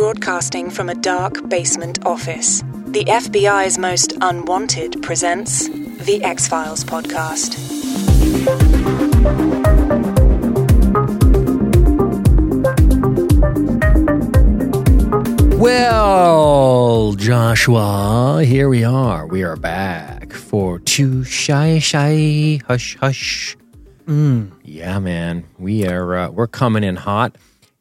broadcasting from a dark basement office. The FBI's Most Unwanted presents the X Files podcast. Well, Joshua, here we are. We are back for two Shy Shy Hush Hush. Yeah, man, we are uh, we're coming in hot.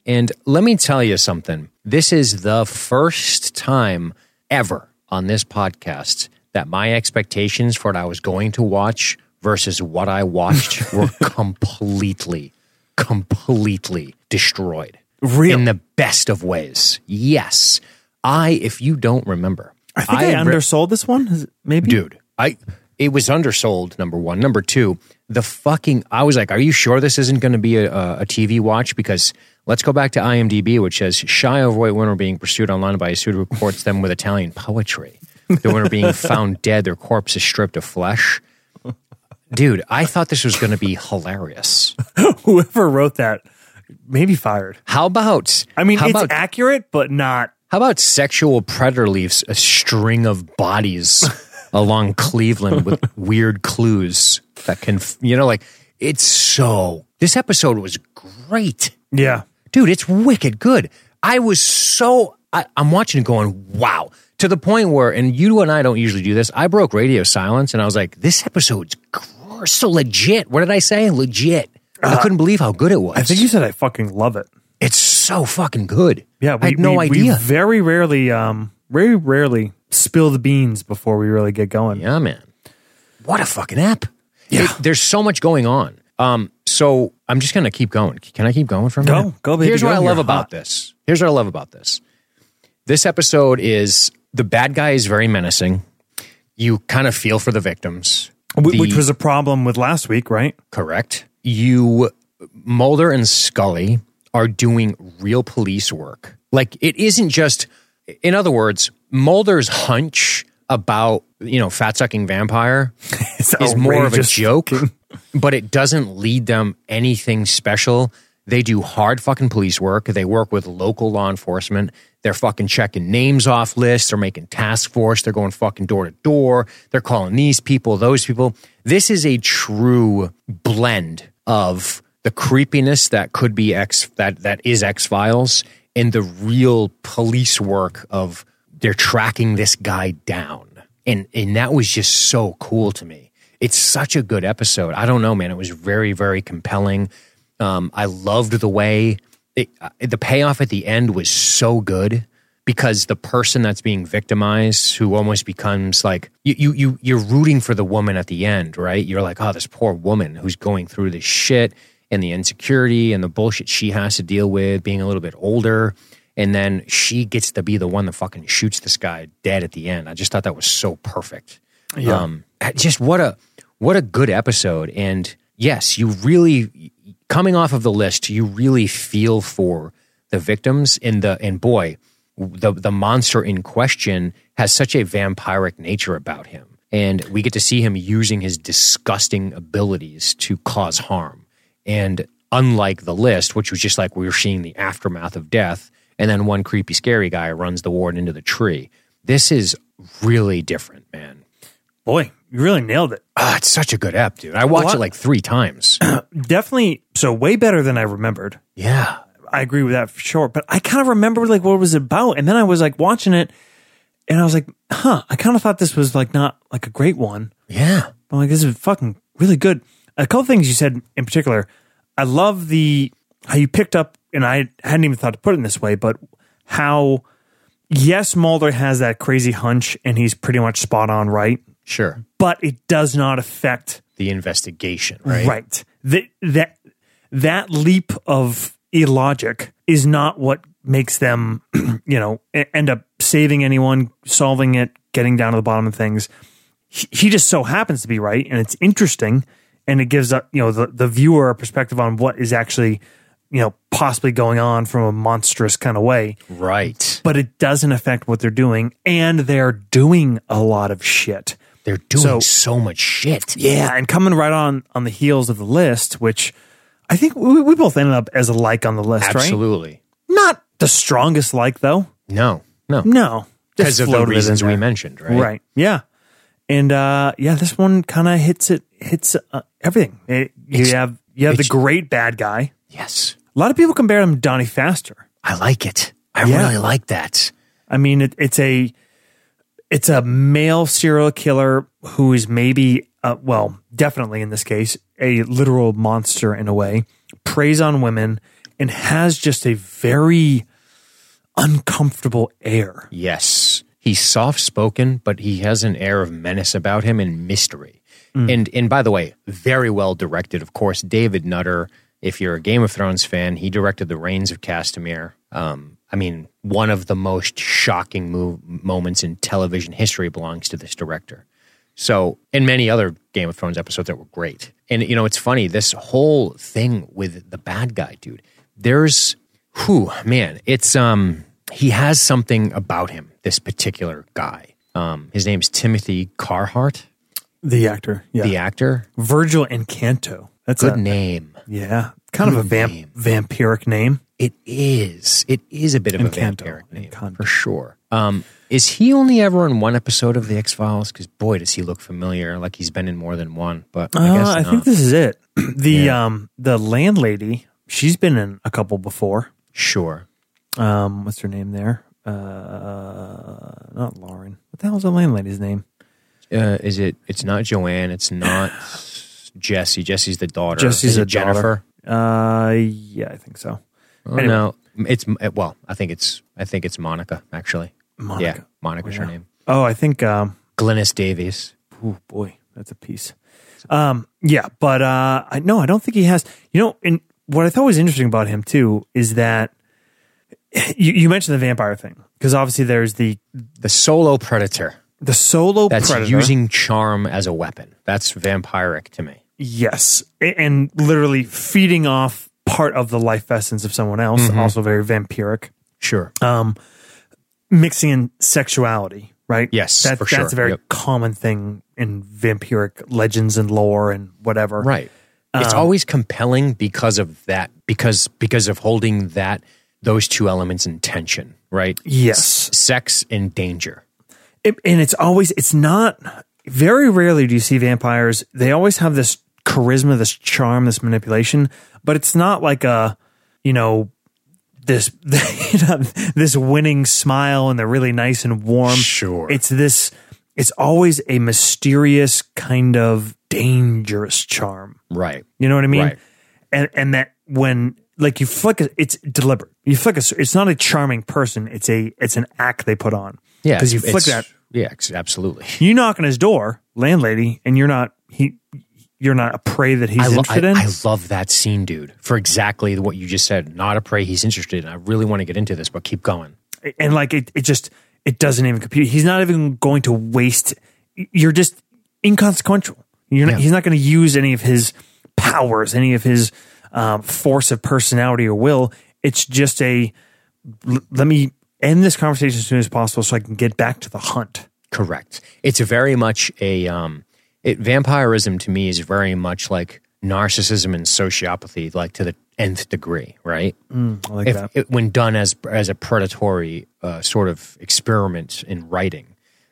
And let me tell you something. This is the first time ever on this podcast that my expectations for what I was going to watch versus what I watched were completely, completely destroyed. Really? In the best of ways. Yes. I, if you don't remember, I think I, re- undersold this one. Maybe, dude i it was undersold number one number two the fucking i was like are you sure this isn't going to be a, a tv watch because let's go back to imdb which says shy overweight women are being pursued online by a suit who reports them with italian poetry the women are being found dead their corpse is stripped of flesh dude i thought this was going to be hilarious Whoever wrote that, maybe fired. how about I mean, it's about accurate, but not. How about sexual predator leaves a string of bodies along Cleveland with weird clues that can, you know, like it's so. This episode was great, Yeah. Dude. It's wicked good. I was so. I, I'm watching it going, wow, to the point where, and you and I don't usually do this. I broke radio silence and I was like, this episode's gr- so legit. What did I say? Legit. I couldn't believe how good it was. I think you said I fucking love it. it's so fucking good. Yeah. I had no we, idea. We very rarely, um, very rarely spill the beans before we really get going. Yeah, man. What a fucking app. Yeah. It- there's so much going on. Um, so I'm just gonna keep going. Can I keep going from a Go. minute? Go, baby, Here's what. I love You're about hot. this. Here's what I love about this. This episode is the bad guy is very menacing. You kind of feel for the victims. Wh- Which The- was a problem with last week, right? correct. You Mulder and Scully are doing real police work. Like it isn't just in other words, Mulder's hunch about, you know, fat sucking vampire is more of a joke, but it doesn't lead them anything special. They do hard fucking police work. They work with local law enforcement. They're fucking checking names off lists. They're making task force. They're going fucking door to door. They're calling these people, those people. This is a true blend of the creepiness that could be X that that is X Files and the real police work of they're tracking this guy down. And and that was just so cool to me. It's such a good episode. I don't know, man. It was very, very compelling. Um, I loved the way it, uh, the payoff at the end was so good because the person that's being victimized, who almost becomes like you, you, you, you're rooting for the woman at the end, right? You're like, oh, this poor woman who's going through this shit and the insecurity and the bullshit she has to deal with, being a little bit older, and then she gets to be the one that fucking shoots this guy dead at the end. I just thought that was so perfect. Yeah. Um, just what a what a good episode. And yes, you really coming off of the list, you really feel for the victims. in the and boy, the the monster in question has such a vampiric nature about him, and we get to see him using his disgusting abilities to cause harm. And unlike the list, which was just like we were seeing the aftermath of death, and then one creepy, scary guy runs the ward into the tree. This is really different, man. Boy, you really nailed it. Ah, it's such a good app, dude. I watched it like three times. Definitely. So way better than I remembered. yeah. I agree with that for sure. But I kind of remember like what it was about, and then I was like watching it, and I was like, huh. I kind of thought this was like not like a great one. Yeah. I'm like, this is fucking really good. A couple things you said in particular. I love the how you picked up, and I hadn't even thought to put it in this way, but how yes, Mulder has that crazy hunch, and he's pretty much spot on, right? Sure. But it does not affect The investigation, right? Right. That that that leap of illogic is not what makes them, you know, end up saving anyone, solving it, getting down to the bottom of things. He, he just so happens to be right, and it's interesting, and it gives up, you know, the the viewer a perspective on what is actually, you know, possibly going on from a monstrous kind of way. Right. But it doesn't affect what they're doing, and they're doing a lot of shit. They're doing So- so, much shit. Yeah, and coming right on on the heels of the list, which I think we, we both ended up as a like on the list, right? Absolutely. Not the strongest like though. No, no, No, because of the reasons we mentioned, right? Right. Yeah. And uh yeah, this one kind of hits it hits uh, everything. It, you It's- have you have the great bad guy. Yes, A lot of people compare him to Donnie Pfaster. I like it. I Yeah. really like that. I mean, it, it's a it's a male serial killer who is maybe uh, well, definitely in this case, a literal monster in a way, preys on women and has just a very uncomfortable air. Yes. He's soft spoken, but he has an air of menace about him and mystery. And and by the way, very well directed. Of course, David Nutter, if you're a Game of Thrones fan, he directed The Rains of Castamere. Um, I mean, one of the most shocking move, moments in television history belongs to this director. So, and many other Game of Thrones episodes that were great. And you know, it's funny this whole thing with the bad guy, dude. There's, whew, man, it's um, he has something about him. This particular guy. Um, his name's Timothy Carhart, The actor, yeah, the actor. Virgil Incanto. That's a Good a name. yeah, kind of a vamp, name. vampiric name. It is. It is a bit of a vampiric name Incanto. for sure. Um, is he only ever in one episode of the X Files? Because boy, does he look familiar, like he's been in more than one. But I Uh, guess I think this is it. The Yeah. um the landlady, she's been in a couple before. sure. Um, what's her name there? Uh, not Lauren. What the hell's the landlady's name? Uh, is it? It's not Joanne. It's not Jesse. Jesse's the daughter. Jesse's a Jennifer. Uh, yeah, I think so. Oh, Anyway. No, it's well. I think it's. I think it's Monica. Actually, Monica. yeah, Monica's her Yeah. name. Oh, I think. Um, Glynis Davies. oh boy, that's a piece. Um, yeah, but uh, I no, I don't think he has. You know, and what I thought was interesting about him too is that you, you mentioned the vampire thing because obviously there's the The solo predator the solo that's predator. using charm as a weapon. That's vampiric to me. Yes, and literally feeding off part of the life essence of someone else, Mm-hmm. also very vampiric. Sure. Um, mixing in sexuality, right? Yes, that, for that's sure. a very Yep. common thing in vampiric legends and lore and whatever. Right. It's Um, always compelling because of that. Because because of holding that those two elements in tension. Right. Yes, S- sex and danger. It- and it's always it's not very rarely do you see vampires. They always have this charisma, this charm, this manipulation, but it's not like a you know this you know, this winning smile and they're really nice and warm. Sure. It's this. It's always a mysterious kind of dangerous charm. Right. You know what I mean? Right. And and that when like you flick a, it's deliberate. You flick a, it's not a charming person. It's a it's an act they put on. Yeah. because you flick that Yeah. Absolutely. you knock on his door, landlady, and you're not he you're not a prey that he's lo- interested I, in. I love that scene, dude, for exactly what you just said. Not a prey he's interested in. I really want to get into this, but keep going. and like it, it just it doesn't even compute. He's not even going to waste. You're just inconsequential. You're not, Yeah. he's not going to use any of his powers, any of his um, force of personality or will. It's just a l- let me end this conversation as soon as possible so I can get back to the hunt. Correct. It's very much a um, it, vampirism to me is very much like narcissism and sociopathy, like to the nth degree, right? I like if that. it, when done as as a predatory uh, sort of experiment in writing,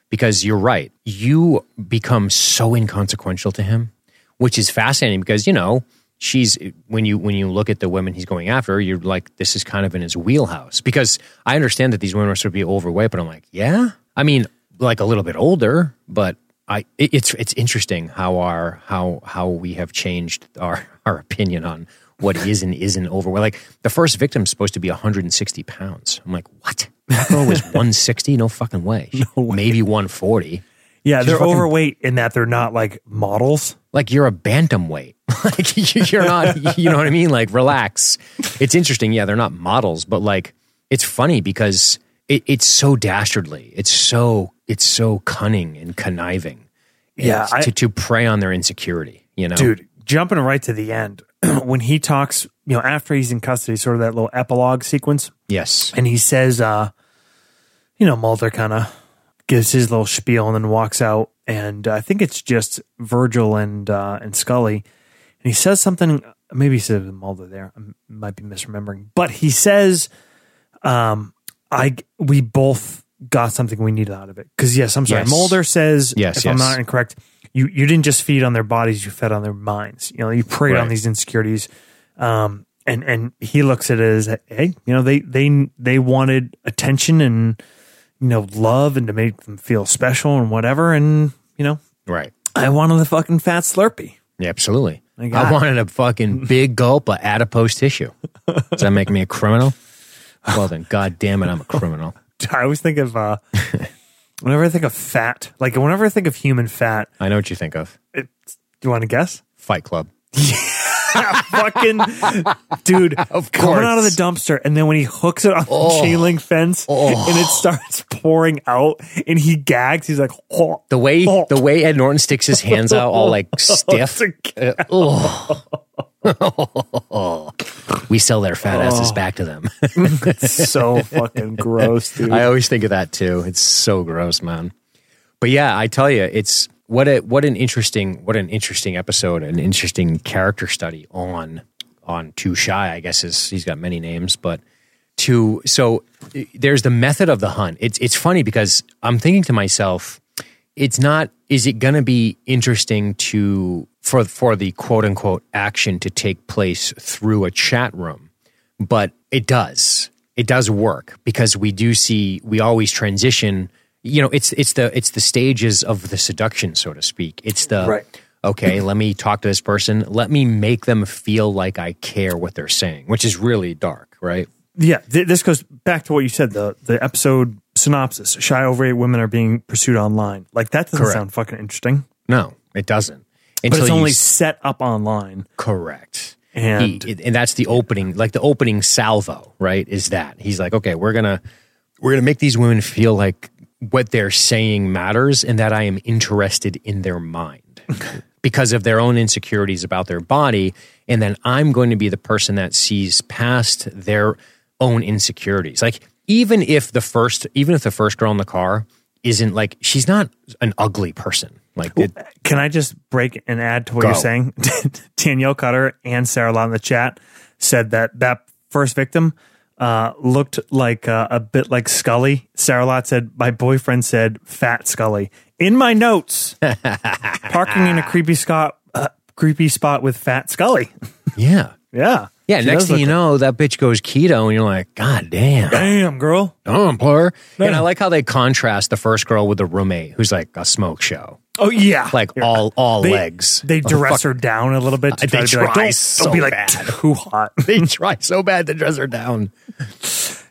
because you're right, you become so inconsequential to him, which is fascinating because you know she's when you when you look at the women he's going after, you're like this is kind of in his wheelhouse because I understand that these women are sort of be overweight, but I'm like, yeah, I mean, like a little bit older, but. I, it, it's it's interesting how our how how we have changed our our opinion on what is and isn't overweight. Like the first victim's supposed to be 160 pounds. I'm like, what? That girl was 160? No fucking way. Maybe 140. yeah, they're fucking- overweight in that they're not like models. Like you're a bantamweight. like you're not. You know what I mean? Like relax. It's interesting. Yeah, they're not models, but like it's funny because it, it's so dastardly. It's so it's so cunning and conniving. Yeah, I- to to prey on their insecurity. You know, dude jumping right to the end when he talks you know after he's in custody sort of that little epilogue sequence Yes. and he says uh you know mulder kind of gives his little spiel and then walks out and uh, i think it's just virgil and uh and scully and he says something maybe he said mulder there i might be misremembering but he says um, I we both got something we needed out of it. Because yes, I'm sorry. Yes. Mulder says, Yes, if I'm not incorrect, you you didn't just feed on their bodies, you fed on their minds. You know, you preyed on these insecurities. Um, and and he looks at it as, hey, you know, they they they wanted attention and you know love and to make them feel special and whatever. And you know, Right. I wanted the fucking fat Slurpee. Yeah, absolutely. God. I wanted a fucking big gulp of adipose tissue. Does that make me a criminal? Well then, god damn it, I'm a criminal. I always think of uh, whenever I think of fat, like whenever I think of human fat, I know what you think of. it, do you want to guess? Fight Club. fucking dude Of course. coming out of the dumpster and then when he hooks it on the chain link fence and it starts pouring out and he gags he's like oh, The way Oh. the way Ed Norton sticks his hands out all like stiff. Uh, oh. we sell their fat asses back to them. It's so fucking gross dude I always think of that too. It's so gross, man. But yeah, I tell you, it's what a what an interesting what an interesting episode, an interesting character study on on Too Shy. I guess is he's got many names, but to so there's the method of the hunt. It's it's funny because I'm thinking to myself, it's not. Is it going to be interesting to for for the quote unquote action to take place through a chat room? but it does. It does work because we do see we always transition you know it's it's the it's the stages of the seduction so to speak. It's the Right. okay let me talk to this person. Let me make them feel like i care what they're saying which is really dark right? Yeah th- this goes back to what you said the the episode synopsis. Shy overweight women are being pursued online. Like that doesn't Correct. sound fucking interesting. No it doesn't but it's only set up online. Correct. And- He- and that's the opening like the opening salvo right is that. He's like okay we're gonna we're gonna make these women feel like what they're saying matters and that i am interested in their mind because of their own insecurities about their body. And then i'm going to be the person that sees past their own insecurities. Like even if the first even if the first girl in the car isn't like she's not an ugly person like it, Can I just break and add to what Go. you're saying? Danielle Cutter and Sarah Lott in the chat said that that first victim uh, looked like uh, a bit like Scully. Sarah Lott said, "My boyfriend said fat Scully." In my notes, parking in a creepy spot, uh, creepy spot with fat Scully. yeah yeah, yeah She next thing you look- know that bitch goes keto and you're like god damn damn girl. Oh, plur. And I like how they contrast the first girl with the roommate who's like a smoke show, Oh yeah, like Yeah. all all They- legs. They dress her down a little bit. To They try to be like, don't, so don't be like bad. too hot. They try so bad to dress her down.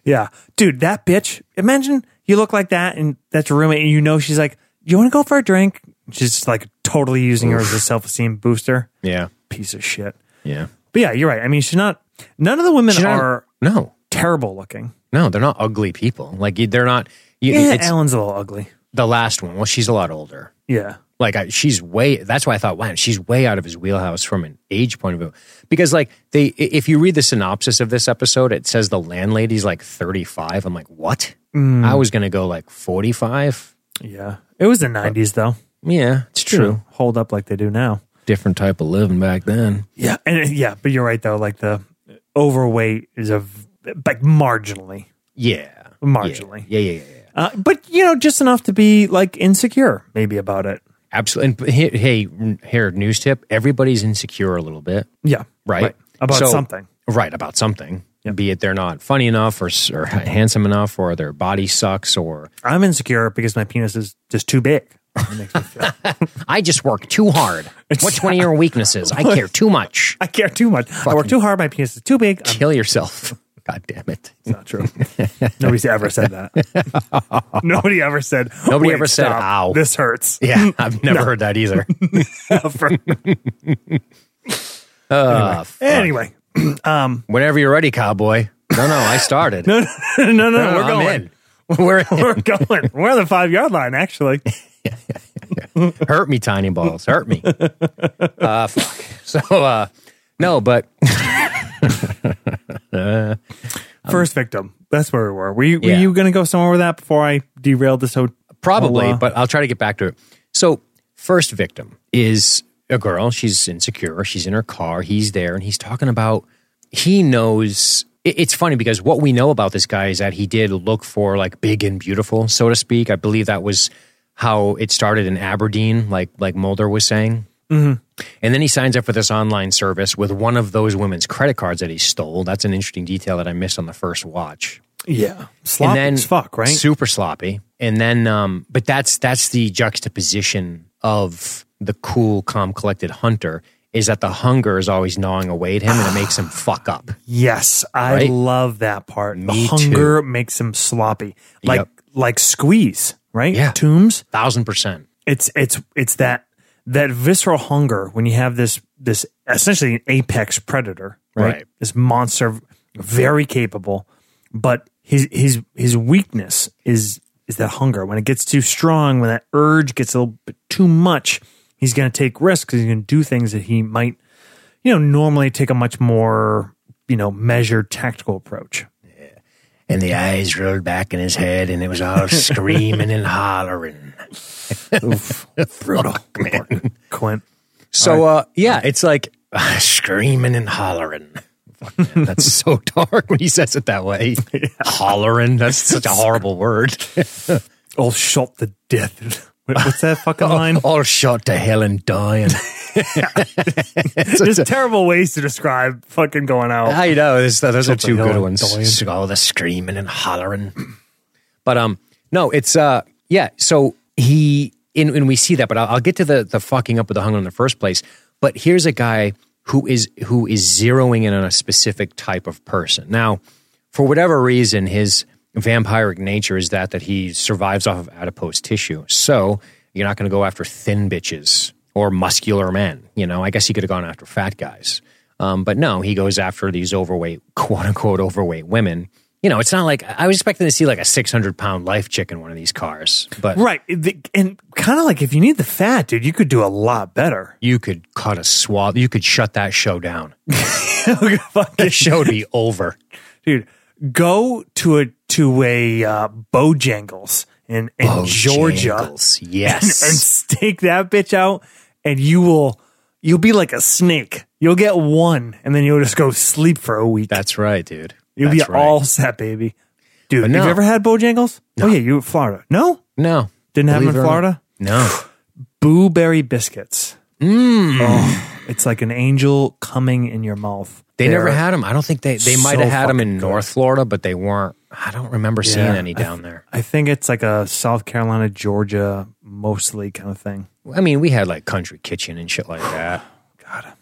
Yeah. Dude, that bitch, imagine you look like that and that's your roommate and you know she's like, Do you want to go for a drink? She's like totally using her as a self esteem booster. Yeah, Piece of shit. yeah. But yeah, you're right. I mean, she's not, none of the women not- are no, terrible looking. no, they're not ugly people. Like they're not. You, Yeah, it's Ellen's a little ugly. The last one. Well, she's a lot older. Yeah. Like I, she's way. That's why I thought, wow, she's way out of his wheelhouse from an age point of view. Because like they, if you read the synopsis of this episode, it says the landlady's like thirty five. I'm like, what? I was gonna go like forty five. Yeah. It was the 90s though. Yeah, it's true. Hold up like they do now. Different type of living back then. Yeah. And uh, yeah, but you're right though. Like the overweight is a, v- like marginally. Yeah, Marginally. Yeah, yeah, yeah, yeah. Uh, but you know, just enough to be like insecure maybe about it. Absolutely. And hey, hey, here, news tip: everybody's insecure a little bit, Yeah. right? About So- something. right? About something. Be it they're not funny enough, or, or handsome enough, or their body sucks, or I'm insecure because my penis is just too big. It makes me feel- I just work too hard. What's one of your weaknesses? I care too much. I care too much. I work too hard. My penis is too big. I'm Kill yourself. God damn it. It's not true. Nobody's ever said that. Nobody ever said. Nobody ever said, stop. "Ow." This hurts. Yeah, I've never heard that either. Uh, anyway, um, whenever you're ready, cowboy. No, no, I started. no, no, no, no, we're I'm going. in. We're in. We're going. We're on the five yard line. Actually, hurt me tiny balls hurt me uh fuck so uh no but first victim. That's where we were. Were you, Yeah. you going to go somewhere with that before I derailed this? Whole, probably whole, uh, but i'll try to get back to it so first victim is a girl she's insecure she's in her car he's there and he's talking about he knows it- it's funny because what we know about this guy is that he did look for like big and beautiful, so to speak. I believe that was how it started in Aberdeen, like like Mulder was saying. Mm-hmm. And then he signs up for this online service with one of those women's credit cards that he stole. That's an interesting detail that I missed on the first watch. Yeah. Sloppy and then as fuck, right? Super sloppy. And then, um, but that's that's the juxtaposition of the cool, calm, collected hunter. Is that the hunger is always gnawing away at him, and it makes him fuck up. yes, I Right? love that part. Me the hunger makes him sloppy. Like Yep. like squeeze, right? Yeah. Tooms. Thousand percent. It's it's it's that that visceral hunger when you have this this essentially an apex predator, right? Right. This monster very capable, but his his his weakness is is that hunger. When it gets too strong, when that urge gets a little bit too much, he's going to take risks. He's going to do things that he might, you know, normally take a much more you know measured tactical approach. And the eyes rolled back in his head, and it was all screaming and hollering. Oof, brutal, man. Quint. So, uh, yeah, it's like screaming and hollering. Fuck, man, that's so dark when he says it that way. Hollering. That's such a horrible word. All shot to death. What- What's that fucking line? All shot to hell and dying. There's terrible ways to describe fucking going out. I know. Those, those are two good ones. dying. All the screaming and hollering. But um, no, it's uh, yeah. So he, and, and we see that. But I'll, I'll get to the the fucking up with the hunger in the first place. But here's a guy who is who is zeroing in on a specific type of person. Now, for whatever reason, his vampiric nature is that that he survives off of adipose tissue. So you're not going to go after thin bitches or muscular men. You know, I guess he could have gone after fat guys. Um, but no, he goes after these overweight, quote unquote, overweight women. You know, it's not like I was expecting to see like a 600 pound life chick in one of these cars, but Right. And kind of like if you need the fat, dude, you could do a lot better. you could cut a swath. You could shut that show down. The show would be over. dude, go to a to a uh, Bojangles in, in Georgia Bojangles, and, Yes. and stake that bitch out, and you will you'll be like a snake. You'll get one, and then you'll just go sleep for a week. That's right, dude. You'll That's be right. all set, baby. Dude, But have you ever had Bojangles? Oh yeah, you were in Florida. No, No. didn't have them in it or not. Florida. No. Blueberry biscuits. Mm. Oh, it's like an angel coming in your mouth. They never had them. I don't think they, they might so have had them in good. North Florida, but they weren't. I don't remember seeing any down there. I think it's like a South Carolina, Georgia, mostly kind of thing. I mean, we had like Country Kitchen and shit like that. God.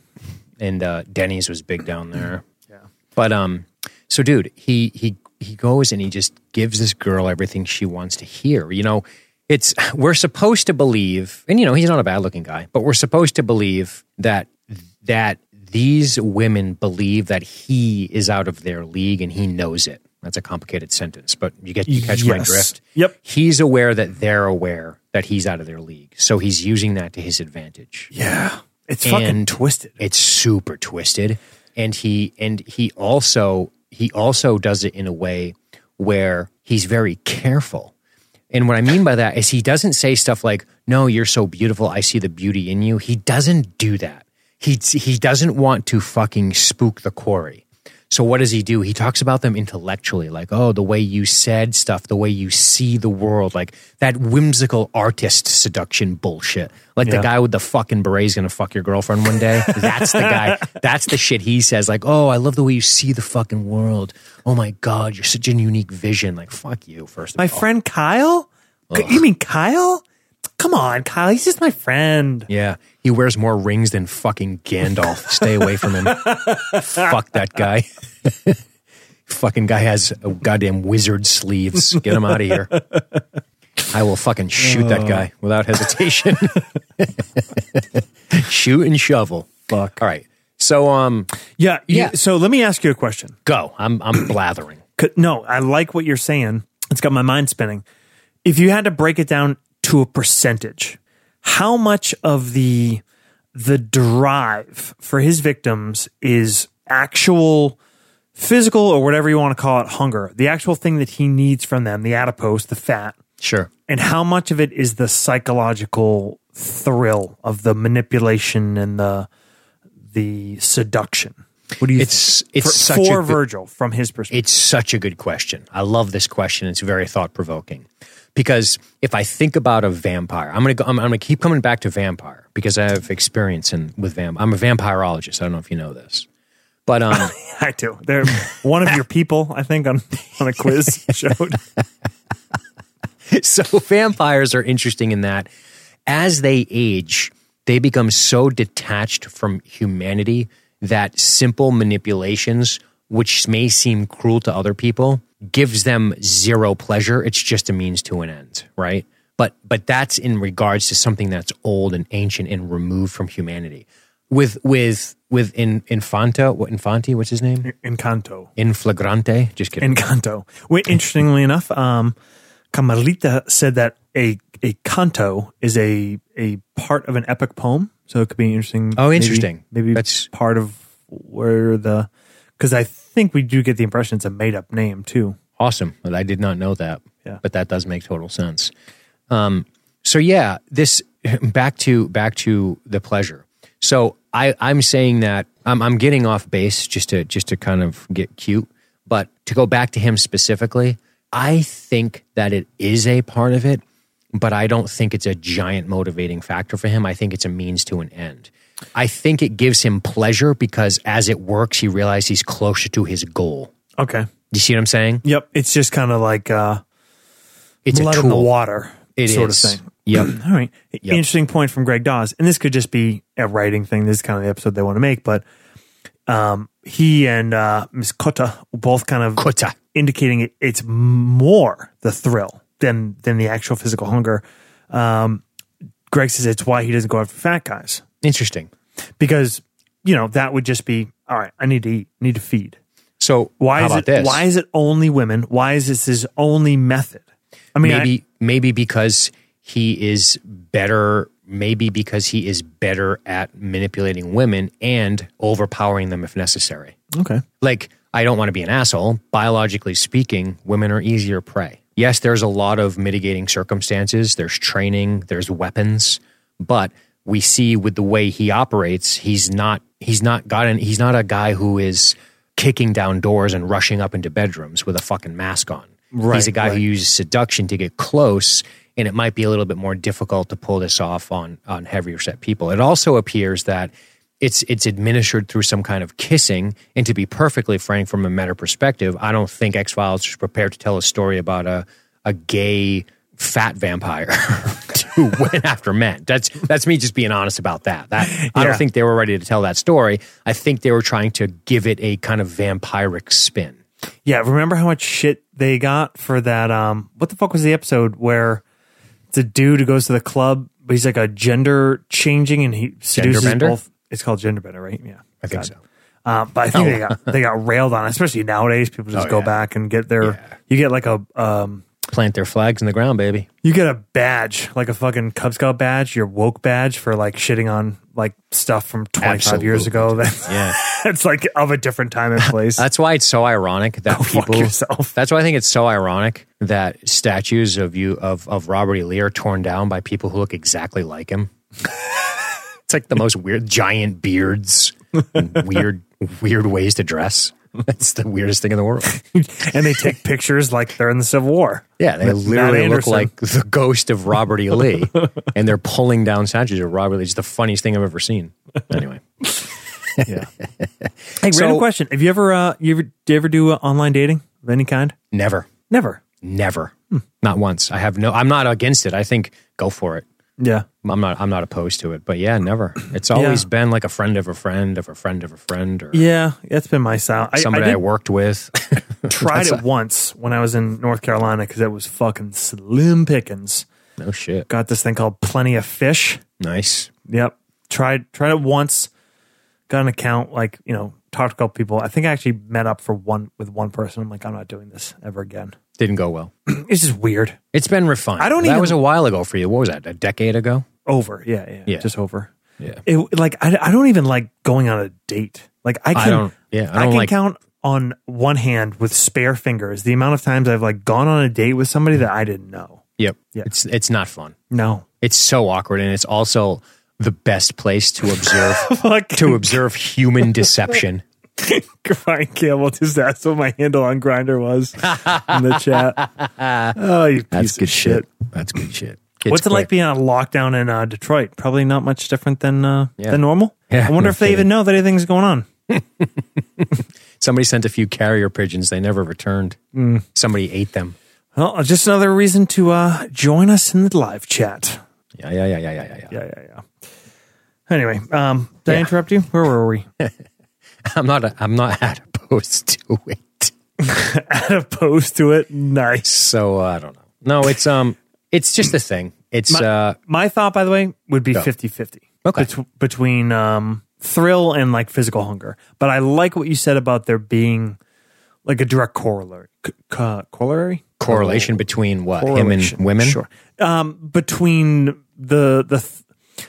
and uh, Denny's was big down there. Yeah. But um, so dude, he he he goes and he just gives this girl everything she wants to hear. You know, it's we're supposed to believe, and you know, he's not a bad looking guy, but we're supposed to believe that that these women believe that he is out of their league and he knows it. That's a complicated sentence, but you get you catch my drift. Yep. He's aware that they're aware that he's out of their league, so he's using that to his advantage Yeah. It's fucking And- twisted. it's super twisted and he and he also he also does it in a way where he's very careful and what i mean by that is he doesn't say stuff like no you're so beautiful i see the beauty in you he doesn't do that he he doesn't want to fucking spook the quarry. So what does he do? He talks about them intellectually like oh the way you said stuff the way you see the world like that whimsical artist seduction bullshit. Like the guy with the fucking beret is gonna fuck your girlfriend one day? That's the guy. That's the shit he says like oh i love the way you see the fucking world. Oh my god you're such a unique vision. Like fuck you first of My all. friend Kyle? You mean Kyle? Come on, Kyle. He's just my friend. yeah he wears more rings than fucking gandalf stay away from him fuck that guy fucking guy has a goddamn wizard sleeves get him out of here I will fucking shoot that guy without hesitation. shoot and shovel. Fuck. All right. So um Yeah. you- Yeah. So let me ask you a question. go. I'm I'm blathering. No, I like what you're saying. It's got my mind spinning. If you had to break it down to a percentage, how much of the the drive for his victims is actual physical or whatever you want to call it hunger, the actual thing that he needs from them, the adipose, the fat, Sure. and how much of it is the psychological thrill of the manipulation and the the seduction? What do you It's- think? it's for, for good- Virgil from his perspective. It's such a good question. I love this question. It's very thought provoking because if I think about a vampire, I'm gonna go. I'm, I'm gonna keep coming back to vampire because I have experience in with vamp. I'm a vampirologist. I don't know if you know this, but um, I do. They're one of your people, I think, on on a quiz showed. so vampires are interesting in that as they age, they become so detached from humanity that simple manipulations, which may seem cruel to other people, gives them zero pleasure. It's just a means to an end, right? But but that's in regards to something that's old and ancient and removed from humanity. With with with in, Infanta, what Infanti? What's his name? Incanto. In flagrante. Just kidding. Incanto. Wait, interestingly enough, um, Camarita said that a a canto is a a part of an epic poem, so it could be interesting. Oh, interesting. Maybe, That's- part of where the because I think we do get the impression it's a made up name too. Awesome. Well, I did not know that. Yeah. But that does make total sense. Um, so yeah, this back to back to the pleasure. So I, I'm saying that I'm, I'm getting off base just to just to kind of get cute. But to go back to him specifically, I think that it is a part of it, but I don't think it's a giant motivating factor for him. I think it's a means to an end. I think it gives him pleasure because as it works, he realizes he's closer to his goal. Okay. You see what I'm saying? Yep. It's just kind of like uh, It's blood a in the water It sort is. of thing. Yep. All right. Interesting point from Greg Dawes. And this could just be a writing thing. This is kind of the episode they want to make. But um, he and uh, Miss Kota both kind of Kota. indicating it, it's more the thrill than than the actual physical hunger. Um, Greg says it's why he doesn't go after fat guys Interesting. because you know that would just be all right. I need to eat, need to feed. So Why is it? this? Why is it only women? Why is this his only method? I mean, I- maybe maybe because he is better. Maybe because he is better at manipulating women and overpowering them if necessary. okay. Like I don't want to be an asshole. Biologically speaking, women are easier prey. Yes, there's a lot of mitigating circumstances. There's training. There's weapons, but we see with the way he operates, he's not he's not got an, he's not a guy who is kicking down doors and rushing up into bedrooms with a fucking mask on. Right, he's a guy who uses seduction to get close, and it might be a little bit more difficult to pull this off on on heavier set people. It also appears that it's it's administered through some kind of kissing. And to be perfectly frank, from a meta perspective, I don't think X Files is prepared to tell a story about a a gay fat vampire who went after men. That's that's me just being honest about that. That I Yeah. don't think they were ready to tell that story. I think they were trying to give it a kind of vampiric spin. Yeah, remember how much shit they got for that? Um, what the fuck was the episode where it's a dude who goes to the club, but he's like a gender changing and he seduces both. It's called gender bender, right? Yeah, I think God. so. Uh, but I think they got they got railed on, especially nowadays. People just Oh, go yeah. back and get their. Yeah. You get like a um, Plant their flags in the ground, baby. you get a badge, like a fucking Cub Scout badge, your woke badge for like shitting on like stuff from twenty five years ago. Yeah. it's like of a different time and place. That's why it's so ironic that fuck people. That's why I think it's so ironic that statues of you of of Robert E. Lee are torn down by people who look exactly like him. it's like the most weird giant beards, and weird weird ways to dress. That's the weirdest thing in the world. and they take pictures like they're in the Civil War. Yeah, they Matt literally look like the ghost of Robert E. Lee, and they're pulling down statues of Robert E. Lee. It's the funniest thing I've ever seen. Anyway, Yeah. hey, So- random question: Have you ever, uh, you ever, do you ever do uh, online dating of any kind? never, Never. never, not once. I have no. I'm not against it. I think go for it. Yeah. I'm not. I'm not opposed to it. But yeah, never. It's always Yeah. been like a friend of a friend of a friend of a friend, or Yeah, that's been my style. I, somebody I I, worked with. tried it once when I was in North Carolina because it was fucking slim pickings. no shit. Got this thing called Plenty of Fish. Nice. Yep. Tried tried it once. Got an account. Like you know, talked to a couple people. I think I actually met up for one with one person. I'm like, I'm not doing this ever again. Didn't go well. It's just weird. It's been refined. I don't even. That even- was a while ago for you. What was that? A decade ago? Over. Yeah. Yeah. Yeah. Just over. Yeah. It, like I, I don't even like going on a date. Like I can don't- yeah, I I, don't can like- count on one hand with spare fingers the amount of times I've like gone on a date with somebody that I didn't know. Yep. Yeah. It's it's not fun. No. It's so awkward, and it's also the best place to observe Like to observe human deception. Ryan Campbell just asked what my handle on Grindr was in the chat. Oh, you piece That's of good shit. shit. That's good shit. Kids What's it like being on lockdown in uh, Detroit? Probably not much different than uh, Yeah. than normal. Yeah, I wonder no if they kidding. even know that anything's going on. Somebody sent a few carrier pigeons. They never returned. Mm. Somebody ate them. Well, just another reason to uh, join us in the live chat. Yeah, yeah, yeah, yeah, yeah, yeah. yeah. Yeah, yeah, yeah. Anyway, um, did I interrupt you? Where were we? I'm not. I'm not opposed to it. Opposed to it. Nice. So uh, I don't know. No, it's um, it's just a thing. It's My, uh, my thought, by the way, would be Go. 50 50 Okay. between um, thrill and like physical hunger. But I like what you said about there being like a direct corollary. C- co- corollary? correlation between what him and women. Sure. Um, between the the th-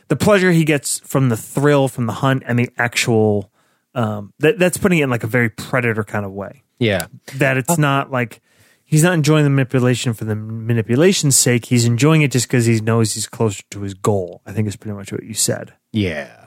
the pleasure he gets from the thrill from the hunt and the actual um, that that's putting it in like a very predator kind of way. Yeah, That it's not like he's not enjoying the manipulation for the manipulation's sake. He's enjoying it just because he knows he's closer to his goal. I think is pretty much what you said. yeah.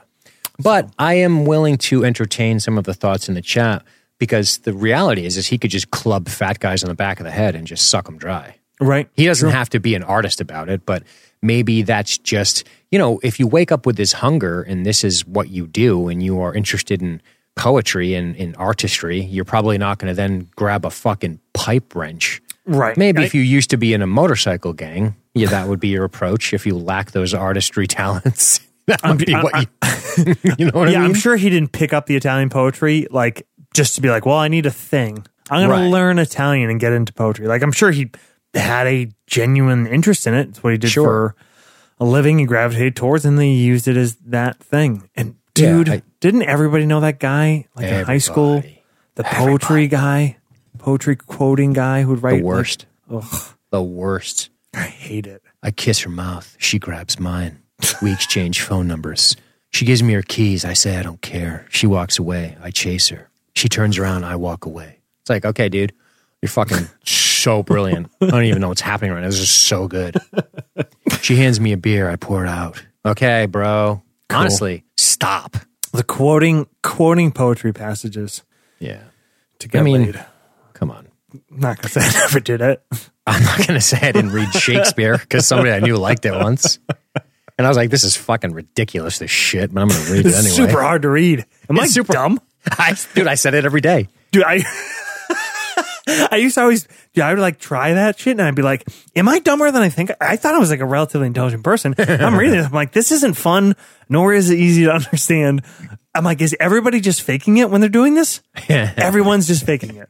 But I am willing to entertain some of the thoughts in the chat because the reality is, is he could just club fat guys on the back of the head and just suck them dry. Right. He doesn't have to be an artist about it, but maybe that's just, you know, if you wake up with this hunger and this is what you do and you are interested in poetry and in artistry, you're probably not going to then grab a fucking pipe wrench. Right. Maybe I- if you used to be in a motorcycle gang, yeah, that would be your approach. If you lack those artistry talents, that would be I- what you, you know what yeah, I mean? I'm sure he didn't pick up the Italian poetry like just to be like, well, I need a thing. I'm going Right. to learn Italian and get into poetry. Like, I'm sure he had a genuine interest in it. It's what he did Sure. for a living. He gravitated towards, and then he used it as that thing. And Yeah, dude, I- didn't everybody know that guy? Like in high school, Everybody. the poetry guy, poetry quoting guy who'd write The worst. Like, ugh, The worst. I hate it. I kiss her mouth. She grabs mine. We exchange phone numbers. She gives me her keys. I say I don't care. She walks away. I chase her. She turns around. I walk away. It's like, okay, dude, you're fucking so brilliant. I don't even know what's happening right now. This is so good. She hands me a beer. I pour it out. Okay, bro. Honestly, stop. The quoting quoting poetry passages Yeah. to get I mean- laid. Come on. I'm not gonna say I never did it. I'm not going to say I didn't read Shakespeare because somebody I knew liked it once. And I was like, this is fucking ridiculous, this shit, but I'm going to read it It's anyway. super hard to read. Am I super- dumb? I, dude, I said it every day. Dude, I I used to always dude, I would like try that shit and I'd be like, Am I dumber than I think? I thought I was like a relatively intelligent person. I'm reading this. I'm like, this isn't fun, nor is it easy to understand. I'm like, is everybody just faking it when they're doing this? Everyone's just faking it.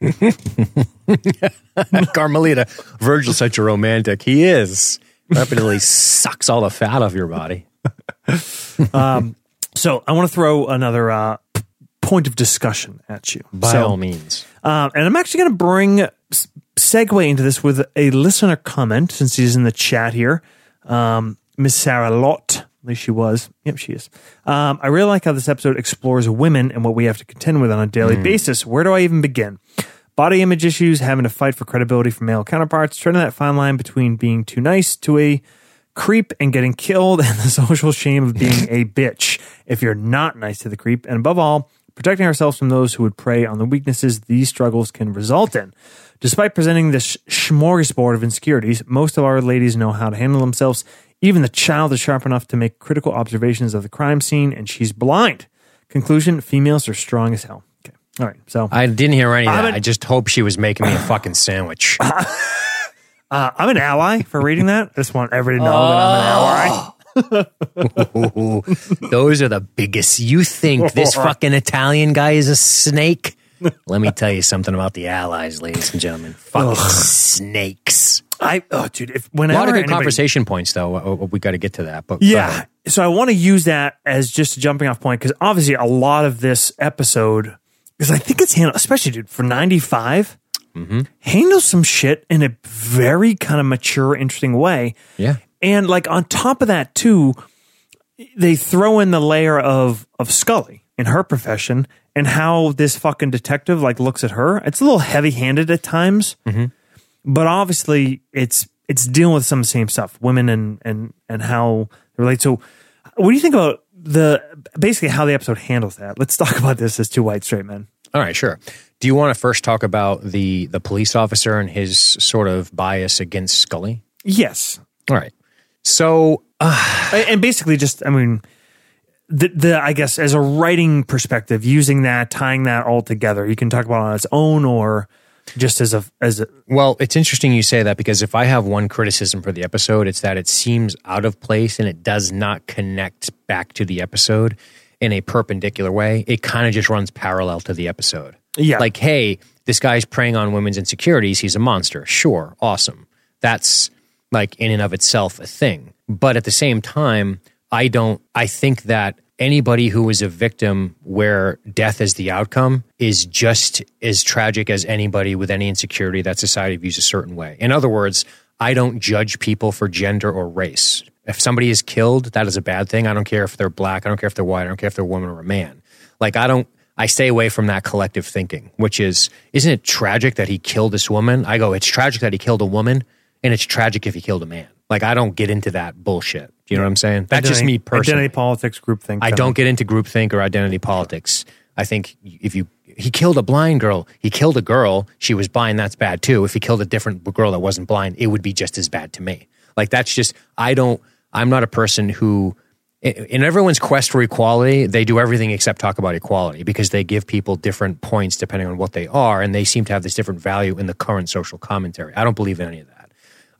Carmelita, Virgil's such a romantic. He is. Rapidly sucks all the fat off your body. So I want to throw another uh, point of discussion at you. By so, all means. Um, and I'm actually going to bring segue into this with a listener comment since he's in the chat here. Um, Miss Sarah Lott, at least she was. Yep, she is. Um, I really like how this episode explores women and what we have to contend with on a daily basis. Where do I even begin? Body image issues, having to fight for credibility from male counterparts, treading that fine line between being too nice to a creep and getting killed, and the social shame of being a bitch if you're not nice to the creep, and above all, protecting ourselves from those who would prey on the weaknesses these struggles can result in. Despite presenting this smorgasbord of insecurities, most of our ladies know how to handle themselves. Even the child is sharp enough to make critical observations of the crime scene, and she's blind. Conclusion females are strong as hell. Okay. All right. So I didn't hear any of that. an- I just hope she was making me a fucking sandwich. uh, I'm an ally for reading that. I just want everybody to know that I'm an ally. Ooh, those are the biggest. You think this fucking Italian guy is a snake? Let me tell you something about the allies, ladies and gentlemen. Fucking snakes. I oh dude, if A lot of good anybody- conversation points, though. Uh, We got to get to that. But Yeah. So I want to use that as just a jumping off point because obviously a lot of this episode, because I think it's handled, especially dude, for 95, handles some shit in a very kind of mature, interesting way. yeah, And like on top of that, too, they throw in the layer of of Scully in her profession and how this fucking detective like looks at her. It's a little heavy handed at times, mm-hmm. but obviously it's it's dealing with some of the same stuff, women and and and how they relate. So, what do you think about the basically how the episode handles that? Let's talk about this as two white straight men. All right, sure. Do you want to first talk about the the police officer and his sort of bias against Scully? Yes. All right. So, uh, and basically just i mean the, the i guess as a writing perspective using that tying that all together you can talk about it on its own or just as a as a well, it's interesting you say that because if I have one criticism for the episode, it's that it seems out of place and it does not connect back to the episode in a perpendicular way. It kind of just runs parallel to the episode. Yeah. Like, hey, this guy's preying on women's insecurities. He's a monster. Sure. Awesome. That's like in and of itself a thing. But at the same time, I don't, I think that anybody who is a victim where death is the outcome is just as tragic as anybody with any insecurity that society views a certain way. In other words, I don't judge people for gender or race. If somebody is killed, that is a bad thing. I don't care if they're black. I don't care if they're white. I don't care if they're a woman or a man. Like, I don't, I stay away from that collective thinking, which is, isn't it tragic that he killed this woman? I go, it's tragic that he killed a woman, and it's tragic if he killed a man. Like, I don't get into that bullshit. Do you know what I'm saying? That's just me personally. identity politics group thing I don't get into groupthink or identity politics. I think if you he killed a blind girl, he killed a girl, she was blind, that's bad too. If he killed a different girl that wasn't blind, it would be just as bad to me. Like that's just I don't I'm not a person who in everyone's quest for equality, they do everything except talk about equality because they give people different points depending on what they are, and they seem to have this different value in the current social commentary. I don't believe in any of that.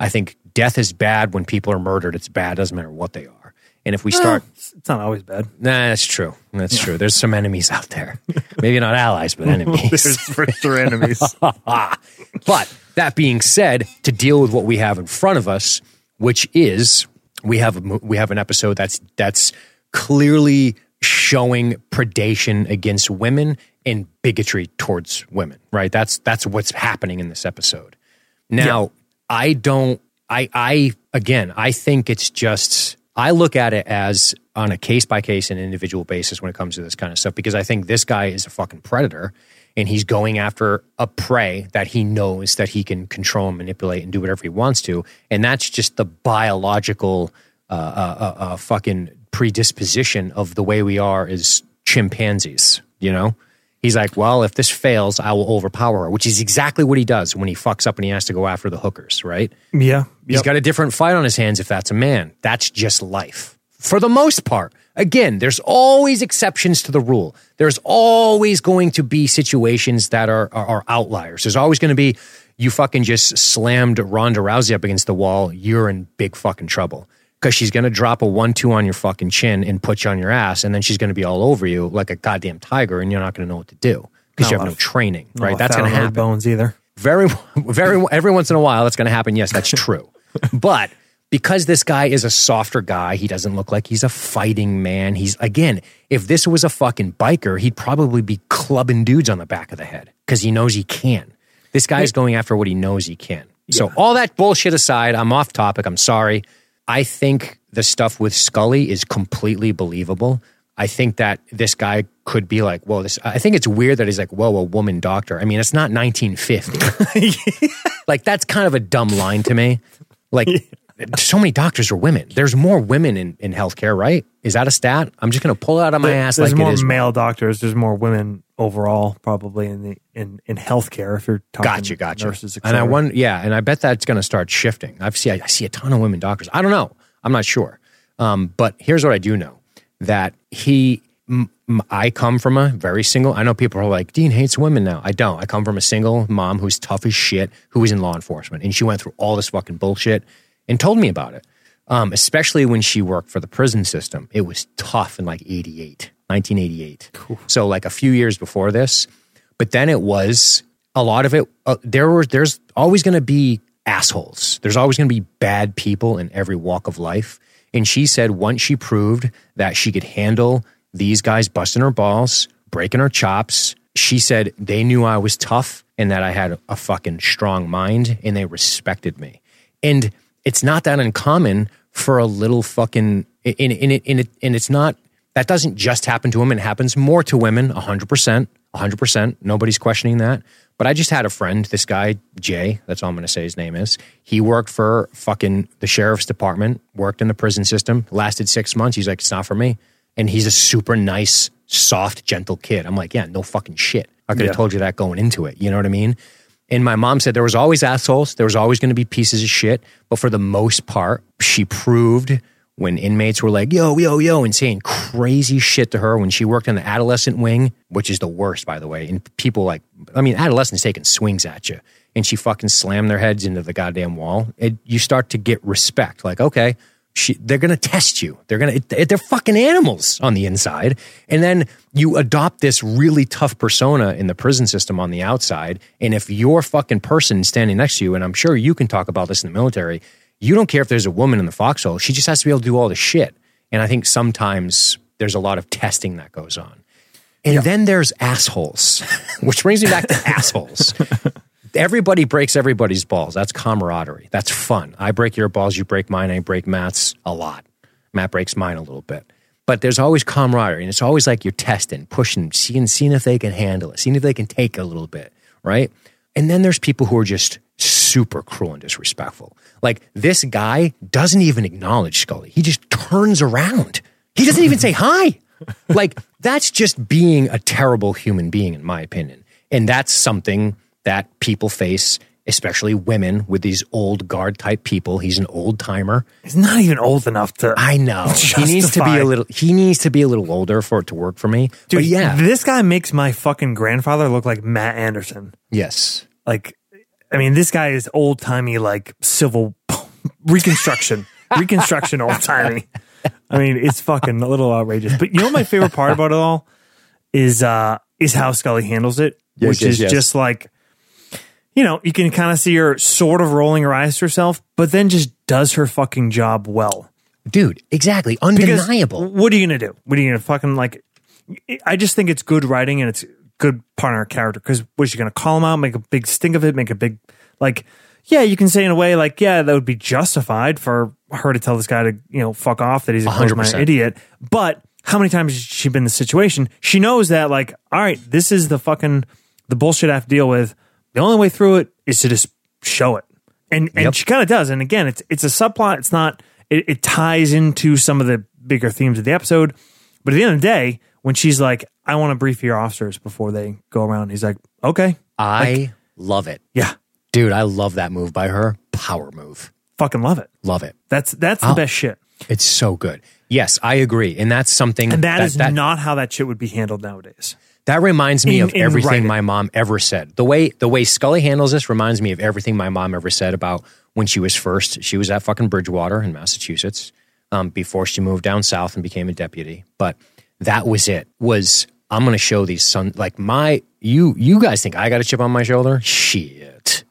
I think death is bad when people are murdered. It's bad, doesn't matter what they are. And if we start, it's, it's not always bad nah, that's true. That's true. There's some enemies out there. Maybe not allies, but enemies. there's for sure enemies but that being said, to deal with what we have in front of us, which is we have a, we have an episode that's that's clearly showing predation against women and bigotry towards women. Right? That's that's what's happening in this episode. Now, I don't. I I again, I think it's just. I look at it as on a case by case and individual basis when it comes to this kind of stuff because I think this guy is a fucking predator and he's going after a prey that he knows that he can control and manipulate and do whatever he wants to, and that's just the biological uh, uh, uh, uh, fucking predisposition of the way we are as chimpanzees. You know, he's like, well, if this fails, I will overpower her, which is exactly what he does when he fucks up and he has to go after the hookers. Right? yeah he's got a different fight on his hands if that's a man. That's just life. For the most part. Again, there's always exceptions to the rule. There's always going to be situations that are, are, are outliers. There's always going to be, you fucking just slammed Ronda Rousey up against the wall. You're in big fucking trouble. Because she's going to drop a one two on your fucking chin and put you on your ass. And then she's going to be all over you like a goddamn tiger. And you're not going to know what to do because you have no training. Right? That's going to fat on those happen bones either very very every once in a while that's going to happen yes that's true but because this guy is a softer guy he doesn't look like he's a fighting man he's again if this was a fucking biker he'd probably be clubbing dudes on the back of the head because he knows he can this guy's going after what he knows he can so all that bullshit aside i'm off topic i'm sorry i think the stuff with scully is completely believable I think that this guy could be like, whoa, this, I think it's weird that he's like, whoa, a woman doctor. I mean, it's not 1950. like, that's kind of a dumb line to me. Like, so many doctors are women. There's more women in, in healthcare, right? Is that a stat? I'm just going to pull it out of my ass there's like more it is. male doctors there's more women overall probably in the in in healthcare if you're talking Gotcha, gotcha. nurses and I wonder, yeah, and I bet that's going to start shifting. I've see, I see a ton of women doctors. I don't know. I'm not sure. Um, but here's what I do know: that he, m- m- I come from a very single. I know people are like, Dean hates women now. I don't. I come from a single mom who's tough as shit, who was in law enforcement, and she went through all this fucking bullshit and told me about it. Um, especially when she worked for the prison system, it was tough in like 88, 1988. So like a few years before this, but then it was a lot of it. Uh, there were there's always going to be assholes. There's always going to be bad people in every walk of life. And she said once she proved that she could handle these guys busting her balls, breaking her chops, she said they knew I was tough and that I had a fucking strong mind and they respected me. And it's not that uncommon for a little fucking in in it in it and it's not that doesn't just happen to women it happens more to women 100% 100% nobody's questioning that but i just had a friend this guy jay that's all i'm going to say his name is he worked for fucking the sheriff's department worked in the prison system lasted six months he's like it's not for me and he's a super nice soft gentle kid i'm like yeah no fucking shit I could have Yeah. told you that going into it. You know what I mean? And my mom said there was always assholes. There was always going to be pieces of shit. But for the most part, she proved when inmates were like, yo, yo, yo, and saying crazy shit to her when she worked in the adolescent wing, which is the worst, by the way. And people like, I mean, adolescents taking swings at you. And she fucking slammed their heads into the goddamn wall. It, you start to get respect. Like, okay, she, they're going to test you. They're going to, they're fucking animals on the inside. And then you adopt this really tough persona in the prison system on the outside. And if your fucking person standing next to you, and I'm sure you can talk about this in the military, you don't care if there's a woman in the foxhole. She just has to be able to do all the shit. And I think sometimes there's a lot of testing that goes on. And then there's assholes, which brings me back to assholes. Everybody breaks everybody's balls. That's camaraderie. That's fun. I break your balls, you break mine, I break Matt's a lot. Matt breaks mine a little bit. But there's always camaraderie, and it's always like you're testing, pushing, seeing, seeing if they can handle it, seeing if they can take a little bit, right? And then there's people who are just super cruel and disrespectful. Like this guy doesn't even acknowledge Scully. He just turns around. He doesn't even say hi. Like that's just being a terrible human being, in my opinion. And that's something that people face, especially women with these old guard type people. He's an old timer. He's not even old enough to. I know. He needs to be a little he needs to be a little older for it to work for me. Dude, but yeah. this guy makes my fucking grandfather look like Matt Anderson. yes. Like, I mean, this guy is old timey, like civil reconstruction, reconstruction old timey. I mean, it's fucking a little outrageous. But you know, my favorite part about it all is uh is how Scully handles it, Yes, which yes, is yes. just like, you know, you can kind of see her sort of rolling her eyes to herself, but then just does her fucking job well. Dude, exactly. Because Undeniable. What are you gonna do? What are you gonna fucking like? I just think it's good writing and it's good part of her character. Because was she gonna call him out, make a big stink of it, make a big like? Yeah, you can say in a way like, yeah, that would be justified for her to tell this guy to you know fuck off that he's a closed 100%. idiot. But how many times has she been in the situation? She knows that like, all right, this is the fucking the bullshit I have to deal with. The only way through it is to just show it, and and Yep. she kind of does. And again, it's it's a subplot. It's not. It, it ties into some of the bigger themes of the episode. But at the end of the day, when she's like, "I want to brief your officers before they go around," he's like, "Okay, I love it. yeah, Dude, I love that move by her. Power move. fucking love it." Love it. That's that's the Oh. best shit, It's so good. Yes, I agree. And that's something and that is that, not how that shit would be handled nowadays. that reminds me in- of in everything writing. my mom ever said. The way the way Scully handles this reminds me of everything my mom ever said about when she was first. She was at fucking Bridgewater in Massachusetts um, before she moved down south and became a deputy. But that was it. Was I'm going to show these son like my you you guys think I got a chip on my shoulder? Shit.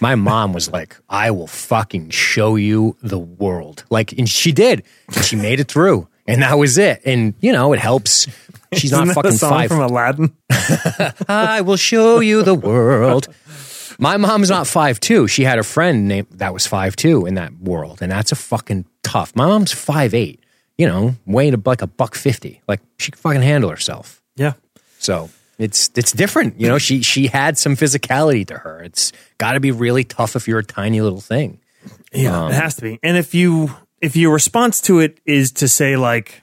My mom was like, "I will fucking show you the world." Like, and she did. And she made it through, and that was it. And you know, it helps. She's not fucking song five. from Aladdin. I will show you the world. My mom's not five two. She had a friend named that was five two in that world, and that's a fucking tough. My mom's five eight. You know, weighing like a buck fifty. Like she can fucking handle herself. Yeah. So it's it's different. You know, she she had some physicality to her. It's got to be really tough if you're a tiny little thing. Yeah, it um, has to be. And if you if your response to it is to say like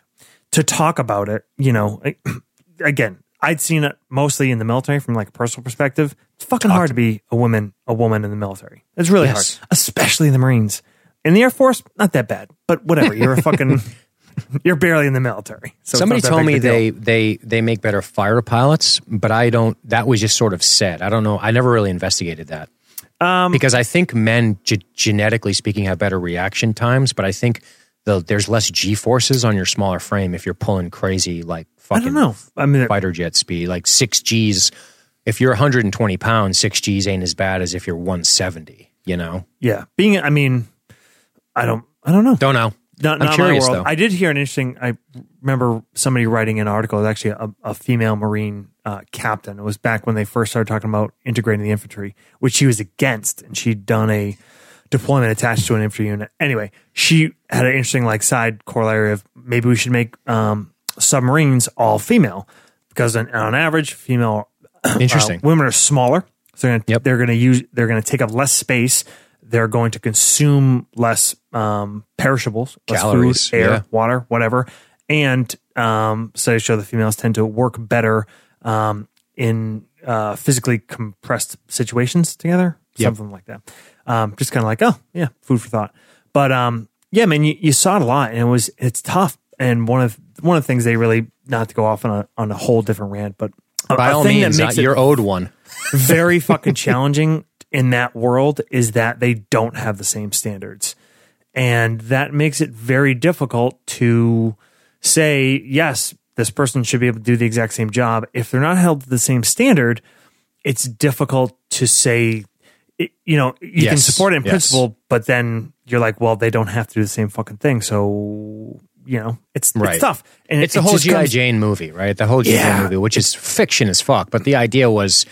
to talk about it, you know, again, I'd seen it mostly in the military from like a personal perspective. It's fucking hard to be a woman a woman in the military. It's really Yes. hard, especially in the Marines. In the Air Force, not that bad, but whatever. You're a fucking you're barely in the military. So Somebody told me of a deal. they they they make better fighter pilots, but I don't. That was just sort of said. I don't know. I never really investigated that Um, because I think men, ge- genetically speaking, have better reaction times. But I think the, there's less g forces on your smaller frame if you're pulling crazy like fucking I don't know. I mean, fighter jet speed, like six G's. If you're 120 pounds, six G's ain't as bad as if you're 170. You know, yeah, being I mean, I don't I don't know. don't know. Not, I'm not curious my world. though. I did hear an interesting. I remember somebody writing an article. It was actually a, a female Marine uh, captain. It was back when they first started talking about integrating the infantry, which she was against, and she'd done a deployment attached to an infantry unit. Anyway, she had an interesting like side corollary of maybe we should make um, submarines all female because on, on average, female Interesting. uh, women are smaller, so they're gonna, Yep. they're going to use they're going to take up less space. They're going to consume less um, perishables, less Calories, food, air, yeah. water, whatever. And um, studies show that females tend to work better um, in uh, physically compressed situations together, Yep. something like that. Um, just kind of like, oh yeah, food for thought. But um, yeah, man, you, you saw it a lot, and it was it's tough. And one of one of the things they really not to go off on a on a whole different rant, but By all thing means, that makes it you're owed one. very fucking challenging in that world is that they don't have the same standards. And that makes it very difficult to say, yes, this person should be able to do the exact same job. If they're not held to the same standard, it's difficult to say, you know, you can support it in yes. principle, but then you're like, well, they don't have to do the same fucking thing. So, you know, it's, Right. it's tough. And It's it, the whole GI Jane movie, right? The whole GI Yeah. Jane movie, which is fiction as fuck. But the idea was,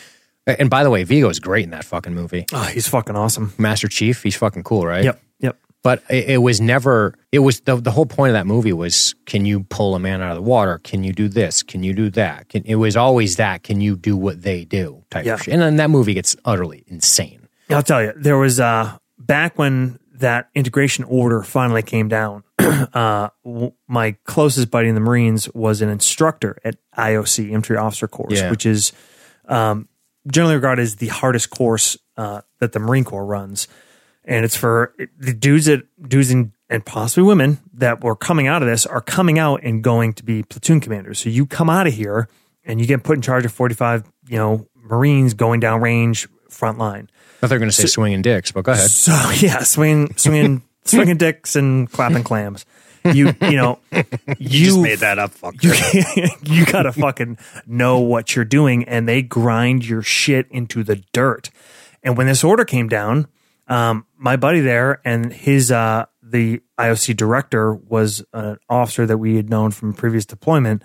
and by the way, Viggo is great in that fucking movie. Oh, he's fucking awesome. Master Chief, he's fucking cool, right? Yep. Yep. But it, it was never. It was the the whole point of that movie was: can you pull a man out of the water? Can you do this? Can you do that? Can, it was always that. Can you do what they do? Type Yeah. of shit. And then that movie gets utterly insane. I'll tell you, there was uh back when that integration order finally came down. uh, w- my closest buddy in the Marines was an instructor at IOC, Infantry Officer Course, Yeah. which is um, generally regarded as the hardest course uh, that the Marine Corps runs, and it's for the dudes that dudes and, and possibly women that were coming out of this are coming out and going to be platoon commanders. So you come out of here and you get put in charge of forty five, you know, Marines going down range front line. I thought they were going to say swinging dicks, but go ahead. So yeah, swinging, swinging, swinging dicks and clapping clams. You, you know, you, made that up. You, you gotta fucking know what you're doing, and they grind your shit into the dirt. And when this order came down, um, my buddy there and his uh, the IOC director was an officer that we had known from previous deployment.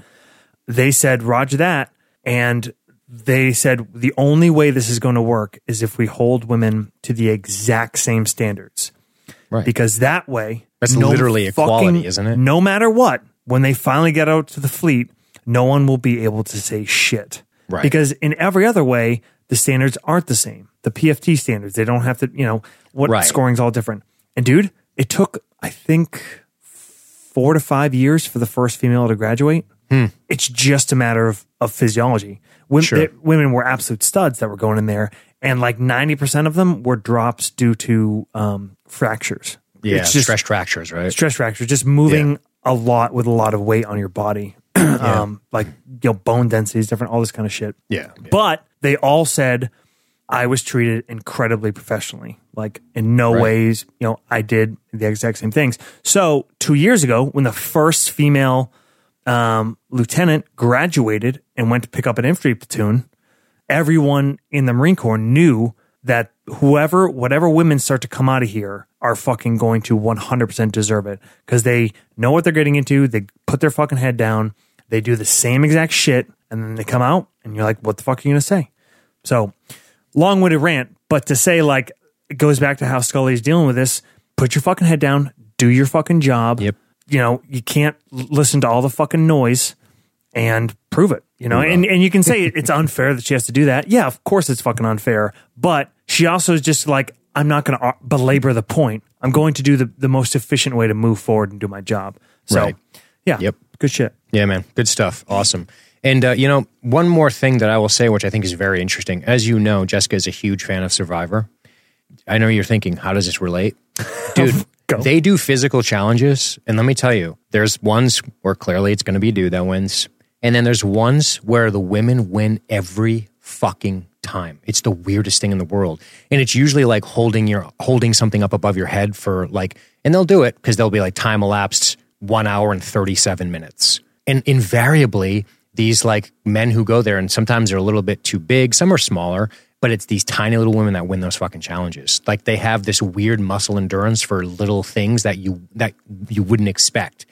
They said, "Roger that," and they said the only way this is going to work is if we hold women to the exact same standards Right. because that way That's literally equality, isn't it? No matter what, when they finally get out to the fleet, no one will be able to say shit. Right. Because in every other way, the standards aren't the same. The PFT standards, they don't have to, you know, what Right. scoring's all different. And dude, it took, I think, four to five years for the first female to graduate. It's just a matter of, of physiology. Women, Hmm. Sure. they- women were absolute studs that were going in there, and like 90% of them were drops due to um, fractures. Yeah, It's just stress fractures, right? stress fractures, just moving a lot with a lot of weight on your body, um, like you know bone densities, different, all this kind of shit. Yeah. But they all said I was treated incredibly professionally. Like in no Right. ways, you know, I did the exact same things. So two years ago, when the first female um, lieutenant graduated and went to pick up an infantry platoon, everyone in the Marine Corps knew that whoever, whatever women start to come out of here are fucking going to 100% deserve it because they know what they're getting into. They put their fucking head down. They do the same exact shit. And then they come out and you're like, what the fuck are you going to say? So long winded rant, but to say like, it goes back to how Scully's dealing with this. Put your fucking head down, do your fucking job. Yep. You know, you can't listen to all the fucking noise and prove it. You know, and, and you can say it's unfair that she has to do that. Yeah, of course it's fucking unfair. But she also is just like, I'm not going to belabor the point. I'm going to do the, the most efficient way to move forward and do my job. So, Right. yeah. Yep. Good shit. Yeah, man. Good stuff. Awesome. And, uh, you know, one more thing that I will say, which I think is very interesting. As you know, Jessica is a huge fan of Survivor. I know you're thinking, how does this relate? Dude, they do physical challenges. And let me tell you, there's ones where clearly it's going to be a dude that wins. And then there's ones where the women win every fucking time. It's the weirdest thing in the world. And it's usually like holding your holding something up above your head for like and they'll do it because they'll be like time elapsed 1 hour and 37 minutes. And invariably these like men who go there and sometimes they're a little bit too big, some are smaller, but it's these tiny little women that win those fucking challenges. Like they have this weird muscle endurance for little things that you that you wouldn't expect.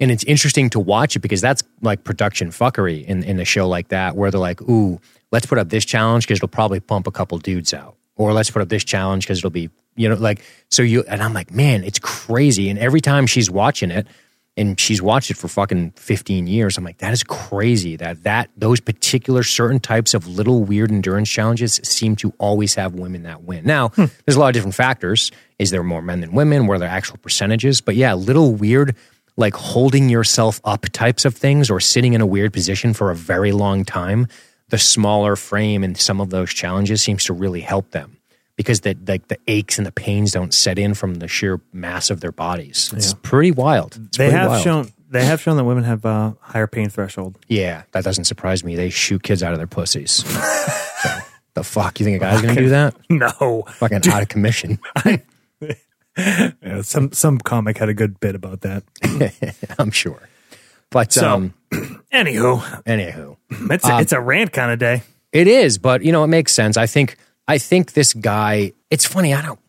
And it's interesting to watch it because that's like production fuckery in, in a show like that, where they're like, ooh, let's put up this challenge because it'll probably pump a couple dudes out. Or let's put up this challenge because it'll be, you know, like, so you, and I'm like, man, it's crazy. And every time she's watching it, and she's watched it for fucking 15 years, I'm like, that is crazy that that, those particular certain types of little weird endurance challenges seem to always have women that win. Now, hmm. there's a lot of different factors. Is there more men than women? Where are there actual percentages? But yeah, little weird, like holding yourself up types of things or sitting in a weird position for a very long time the smaller frame and some of those challenges seems to really help them because the like the aches and the pains don't set in from the sheer mass of their bodies. It's pretty wild. It's they pretty have wild. shown they have shown that women have a higher pain threshold. Yeah, that doesn't surprise me. They shoot kids out of their pussies. So, the fuck you think a guy's gonna do that? No, Fucking out of commission. Yeah, some some comic had a good bit about that. I'm sure. But So, um, Anywho, anywho, it's a, it's a rant kind of day. It is, but you know, it makes sense. I think I think this guy, it's funny, I don't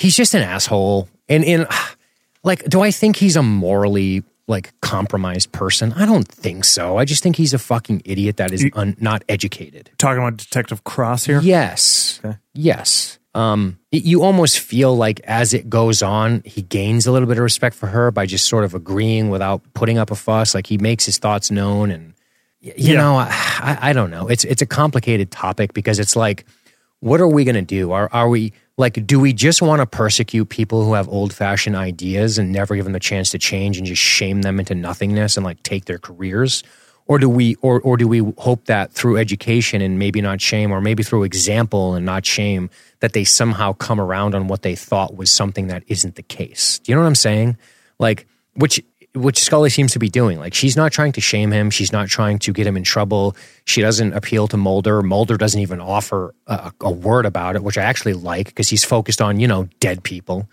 he's just an asshole. And in like, do I think he's a morally like compromised person? I don't think so. I just think he's a fucking idiot that is un, not educated. Talking about Detective Cross here. Yes. Okay. Yes. Um, it- you almost feel like as it goes on, he gains a little bit of respect for her by just sort of agreeing without putting up a fuss. Like he makes his thoughts known, and you Yeah. know, I, I- I don't know. It's it's a complicated topic because it's like, what are we going to do? Are are we like, do we just want to persecute people who have old fashioned ideas and never give them the chance to change and just shame them into nothingness and like take their careers? Or do we, or, or do we hope that through education and maybe not shame, or maybe through example and not shame, that they somehow come around on what they thought was something that isn't the case? Do you know what I'm saying? Like, which which Scully seems to be doing. Like she's not trying to shame him. She's not trying to get him in trouble. She doesn't appeal to Mulder. Mulder doesn't even offer a, a word about it, which I actually like because he's focused on you know dead people,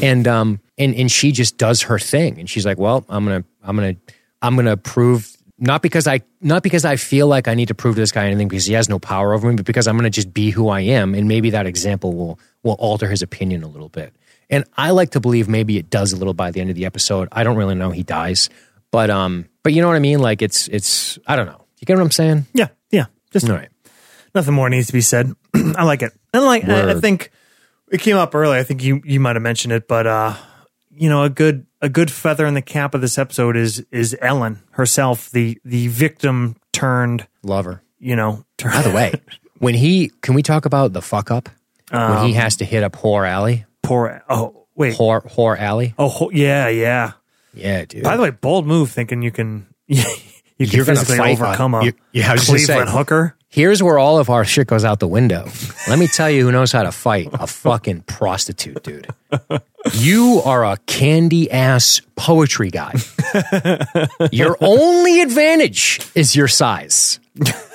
and um and and she just does her thing, and she's like, well, I'm gonna I'm gonna I'm gonna prove. Not because I not because I feel like I need to prove to this guy anything because he has no power over me, but because I'm going to just be who I am, and maybe that example will will alter his opinion a little bit. And I like to believe maybe it does a little by the end of the episode. I don't really know he dies, but um, but you know what I mean? Like it's it's I don't know. You get what I'm saying? Yeah, yeah. Just All right. nothing more needs to be said. I like it, and like I, I think it came up early. I think you you might have mentioned it, but uh, you know, a good a good feather in the cap of this episode is is Ellen herself, the the victim turned lover. You know, By the way, when he can we talk about the fuck up when he um, has to hit up whore alley, poor. Oh wait. whore whore alley? Oh ho- yeah, yeah. Yeah, dude. By the way, bold move thinking you can you can You're gonna physically fight overcome on- a you- yeah, I was just Cleveland saying. hooker. Here's where all of our shit goes out the window. Let me tell you who knows how to fight a fucking prostitute, dude. You are a candy ass poetry guy. Your only advantage is your size.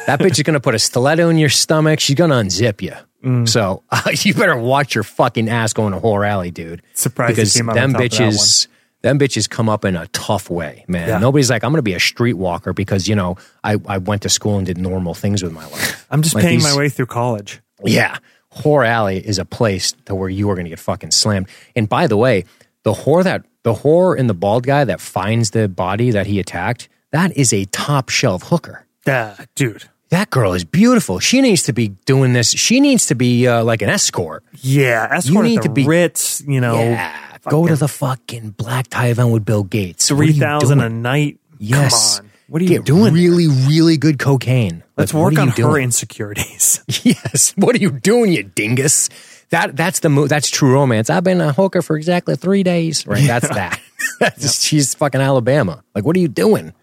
That bitch is going to put a stiletto in your stomach. She's going to unzip you. Mm. So uh, you better watch your fucking ass going to whore alley, dude. Surprised you because them on top of that bitches, them bitches come up in a tough way, man. Yeah. Nobody's like, I'm going to be a streetwalker because you know I, I went to school and did normal things with my life. I'm just Like paying these- my way through college. Yeah. Whore Alley is a place to where you are going to get fucking slammed. And by the way, the whore that the whore and the bald guy that finds the body that he attacked, that is a top shelf hooker. Yeah, dude. That girl is beautiful. She needs to be doing this. She needs to be uh, like an escort. Yeah, escort need at the to be- Ritz. You know, yeah. Go to the fucking black tie event with Bill Gates. What are you thousand a doing? night. Yes. Come on. What are you Get doing? Really, really good cocaine. Let's Like, what work are on you her doing? insecurities. Yes. What are you doing, you dingus? That that's the mo- that's true romance. I've been a hooker for exactly three days. Right. That's that. That's, She's fucking Alabama. Like, what are you doing?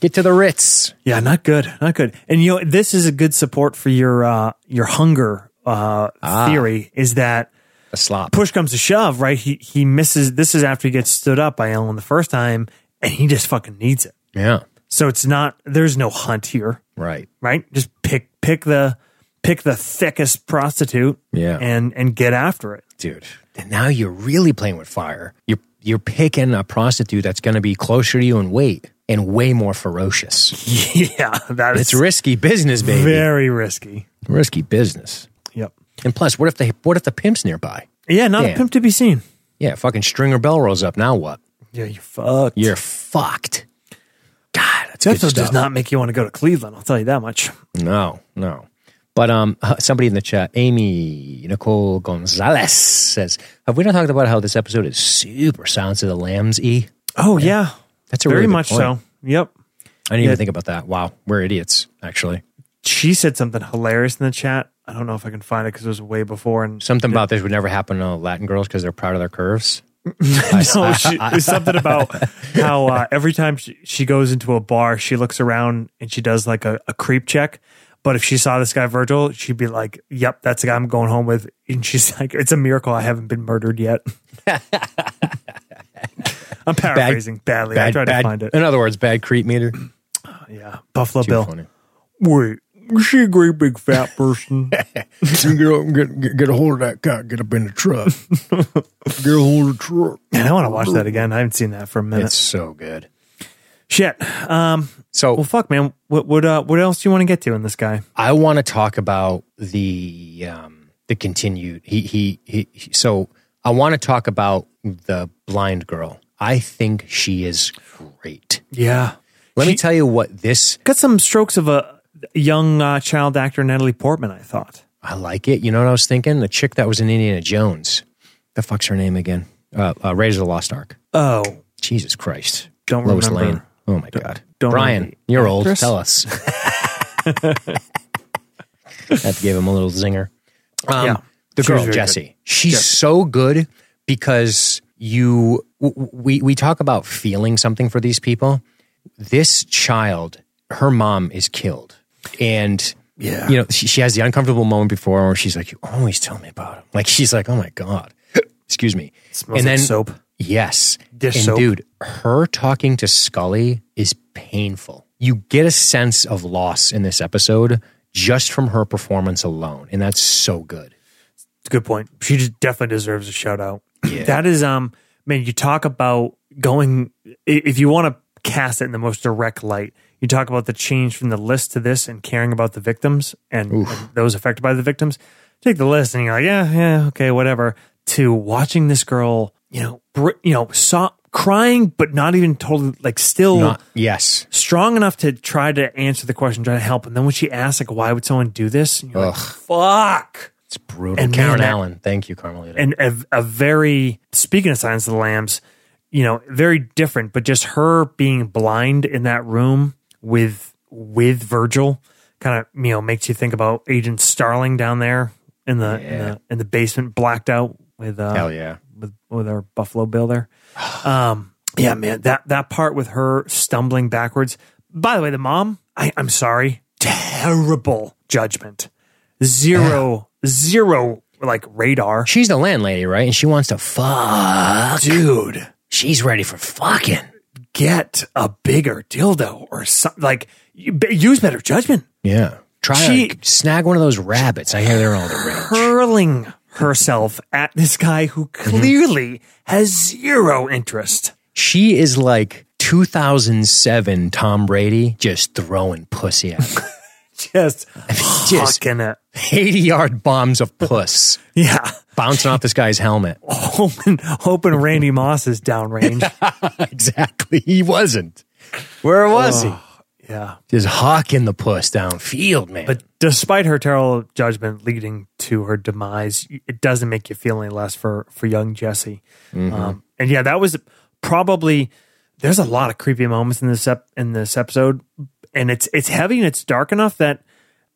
Get to the Ritz. yeah, not good, not good. And you know, this is a good support for your uh, your hunger uh, Ah. theory. Is that A slop. push comes to shove, right? He he misses. This is after he gets stood up by Ellen the first time, and he just fucking needs it. Yeah. So it's not. There's no hunt here, Right. right? Just pick pick the pick the thickest prostitute, Yeah. and and get after it. Dude. And now you're really playing with fire. You're you're picking a prostitute that's going to be closer to you in weight and way more ferocious. yeah, that It's is risky business, baby. very risky. risky business. And plus, what if the what if the pimp's nearby? Yeah, not Damn. a pimp to be seen. Yeah, fucking Stringer Bell rolls up. Now what? Yeah, you're fucked. You're fucked. God, that's This good episode stuff. does not make you want to go to Cleveland. I'll tell you that much. No, no. But um, uh, somebody in the chat, Amy Nicole Gonzalez says, "Have we not talked about how this episode is super Silence of the Lambs? E. Oh yeah, That's a very really good much so. Yep. I didn't Yeah. even think about that. Wow, we're idiots. Actually, She said something hilarious in the chat. I don't know if I can find it because it was way before. And something about this would never happen to Latin girls because they're proud of their curves. no, she, it's something about how uh, every time she, she goes into a bar, she looks around and she does like a, a creep check. But if she saw this guy Virgil, she'd be like, "Yep, that's the guy I'm going home with." And she's like, "It's a miracle I haven't been murdered yet." I'm paraphrasing badly. I tried to find it. In other words, bad creep meter. Yeah, Buffalo Too Bill. funny. Wait, she a great big fat person? get up and get, get, get a hold of that cock. Get up in the truck. get a hold of the truck. Man, I want to watch that again. I haven't seen that for a minute. It's so good. Shit. Um. So Well, fuck, man. What what uh what else do you want to get to in this guy? I want to talk about the um, the continued. He, he he he. So I want to talk about the blind girl. I think she is great. Yeah. Let me tell you what this. Got some strokes of a young uh, child actor, Natalie Portman. I thought. I like it. You know what I was thinking? The chick that was in Indiana Jones. The fuck's her name again? Uh, uh, Raiders of the Lost Ark. Oh, Jesus Christ. Don't Lois remember. Lane. Oh my god. don't Brian, you're old. Tell us. that gave him a little zinger. Um, Yeah. The girl, very Jessie. She's Jessie. so good because you w- we we talk about feeling something for these people. This child, her mom is killed. And Yeah. you know, she, she has the uncomfortable moment before where she's like, You always tell me about him. Like she's like, Oh my God. Excuse me. Smells and like then soap. Yes. Dish and soap. dude, her talking to Scully is painful. You get a sense of loss in this episode just from her performance alone. And that's so good. It's a good point. She just definitely deserves a shout out. Yeah. That is, um, man, you talk about going, if you want to cast it in the most direct light, you talk about the change from the list to this and caring about the victims and, and those affected by the victims. Take the list and you're like, yeah, yeah, okay, whatever. To watching this girl, you know, br- you know, saw crying, but not even totally like still Not, yes. strong enough to try to answer the question, try to help. And then when she asks, like, why would someone do this? And you're like, fuck. It's brutal. And Karen man, that- Allen. Thank you, Carmelita. and a, a very speaking of Silence of the Lambs, you know, very different. But just her being blind in that room with with Virgil, kind of you know makes you think about Agent Starling down there in the, in the in the basement, blacked out with uh, Hell yeah. with with our Buffalo Bill there. Um, yeah, man, that that part with her stumbling backwards. By the way, the mom, I, I'm sorry, terrible judgment, zero zero like radar. She's the landlady, right? And she wants to fuck. dude She's ready for fucking. Get a bigger dildo or something like use better judgment Yeah. Try She- to snag one of those rabbits. I hear they're all the rage. hurling herself at this guy who mm-hmm. clearly has zero interest She is like 2007 Tom Brady just throwing pussy at him. just just fucking it 80 yard bombs of puss yeah bouncing off this guy's helmet. hoping hoping randy moss is downrange exactly. He wasn't. Where was he? yeah Just hawking the puss downfield, man. but despite her terrible judgment leading to her demise it doesn't make you feel any less for for young jesse um, and yeah that was probably there's a lot of creepy moments in this ep- in this episode and it's it's heavy and it's dark enough that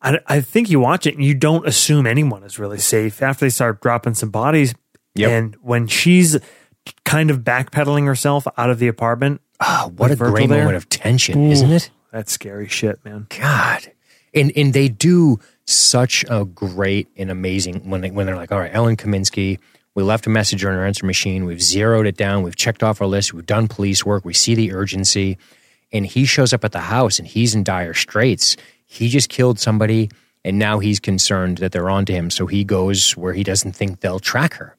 I, I think you watch it and you don't assume anyone is really safe after they start dropping some bodies Yep. and when she's kind of backpedaling herself out of the apartment Ah, what a Virgil great there. moment of tension, isn't it? that's scary shit man God. And and they do such a great and amazing when they when they're like, all right, Ellen Kaminsky, we left a message on our answer machine, we've zeroed it down, we've checked off our list, we've done police work, we see the urgency, and he shows up at the house and he's in dire straits. He just killed somebody and now he's concerned that they're onto him, so he goes where he doesn't think they'll track her.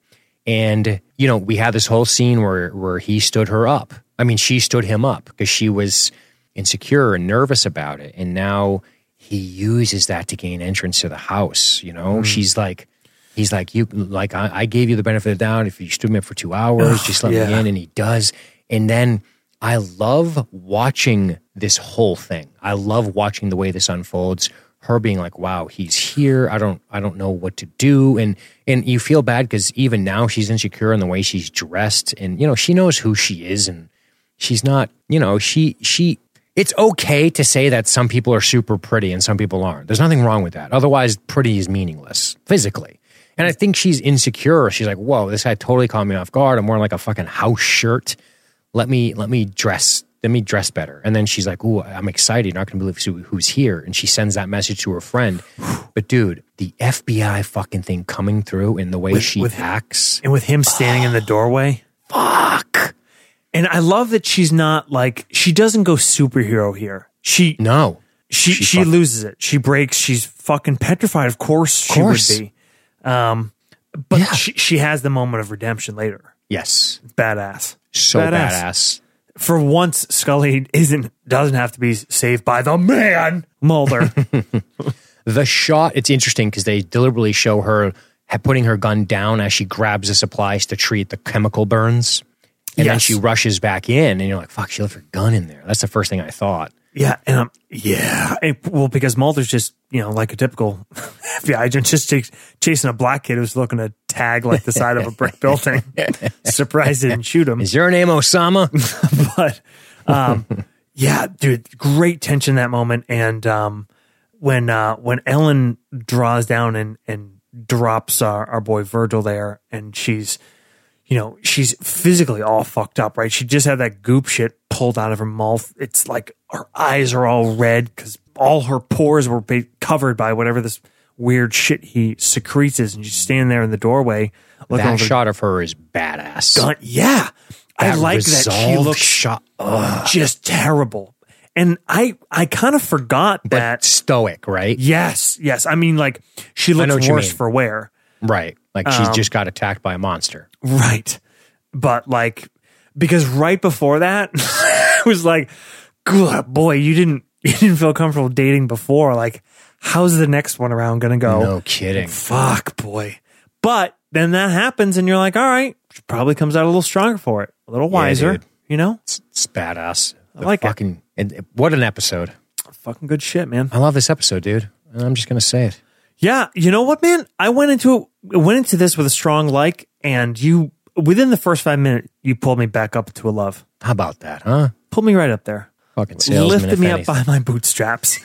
And you know, we had this whole scene where where he stood her up. I mean, she stood him up because she was insecure and nervous about it. And now he uses that to gain entrance to the house. You know, mm. she's like, he's like, you like I, I gave you the benefit of the doubt. If you stood me up for two hours, just let me in, and he does. And then I love watching this whole thing. I love watching the way this unfolds. Her being like, "Wow, he's here. I don't, I don't know what to do," and and you feel bad because even now she's insecure in the way she's dressed, and you know she knows who she is, and she's not. You know, she she. It's okay to say that some people are super pretty and some people aren't. There's nothing wrong with that. Otherwise, pretty is meaningless physically. And I think she's insecure. She's like, "Whoa, this guy totally caught me off guard. I'm wearing like a fucking house shirt. Let me let me dress let me dress better." And then she's like, "Ooh, I'm excited. You're not going to believe who's here." And she sends that message to her friend. But dude, the FBI fucking thing coming through in the way she with- acts. and with him standing in the doorway. Fuck. And I love that she's not like she doesn't go superhero here. She No. she She she, fuck- loses it. She breaks. She's fucking petrified. Of course, she Course. would be. Um, but Yeah. she she has the moment of redemption later. Yes. Badass. So badass. For once, Scully isn't doesn't have to be saved by the man Mulder. the shot it's interesting because they deliberately show her putting her gun down as she grabs the supplies to treat the chemical burns. And then she rushes back in and you're like fuck she left her gun in there. That's the first thing i thought yeah, and um, yeah, It- well, because Mulder's just you know like a typical FBI agent, just chas- chasing a black kid who's looking to tag like the side of a brick building. Surprised didn't shoot him. is your name osama but um, yeah, dude, great tension that moment. And um, when uh, when Ellen draws down and and drops our, our boy Virgil there, and she's you know she's physically all fucked up, right? She just had that goop shit pulled out of her mouth. It's like her eyes are all red because all her pores were covered by whatever this weird shit he secretes is, and she's standing there in the doorway. looking that shot of her is badass gun. Yeah, I like that she looks shot just terrible. And I I kind of forgot but that. stoic right Yes, yes. I mean, like she looks worse for wear, right like she's Um, just got attacked by a monster right? But like because right before that, I was like, "Good boy, you didn't you didn't feel comfortable dating before. Like, how's the next one around gonna go? no kidding Fuck, boy." But then that happens, and you're like, "All right." She probably comes out a little stronger for it, a little wiser. dude. you know, it's, it's badass I like it. fucking and what an episode fucking good shit, man. i love this episode dude i'm just gonna say it Yeah, you know what, man? I went into it, went into this with a strong like, and you within the first five minutes, you pulled me back up to a love. how about that huh Pulled me right up there. fucking salesman Lifted me up by my bootstraps.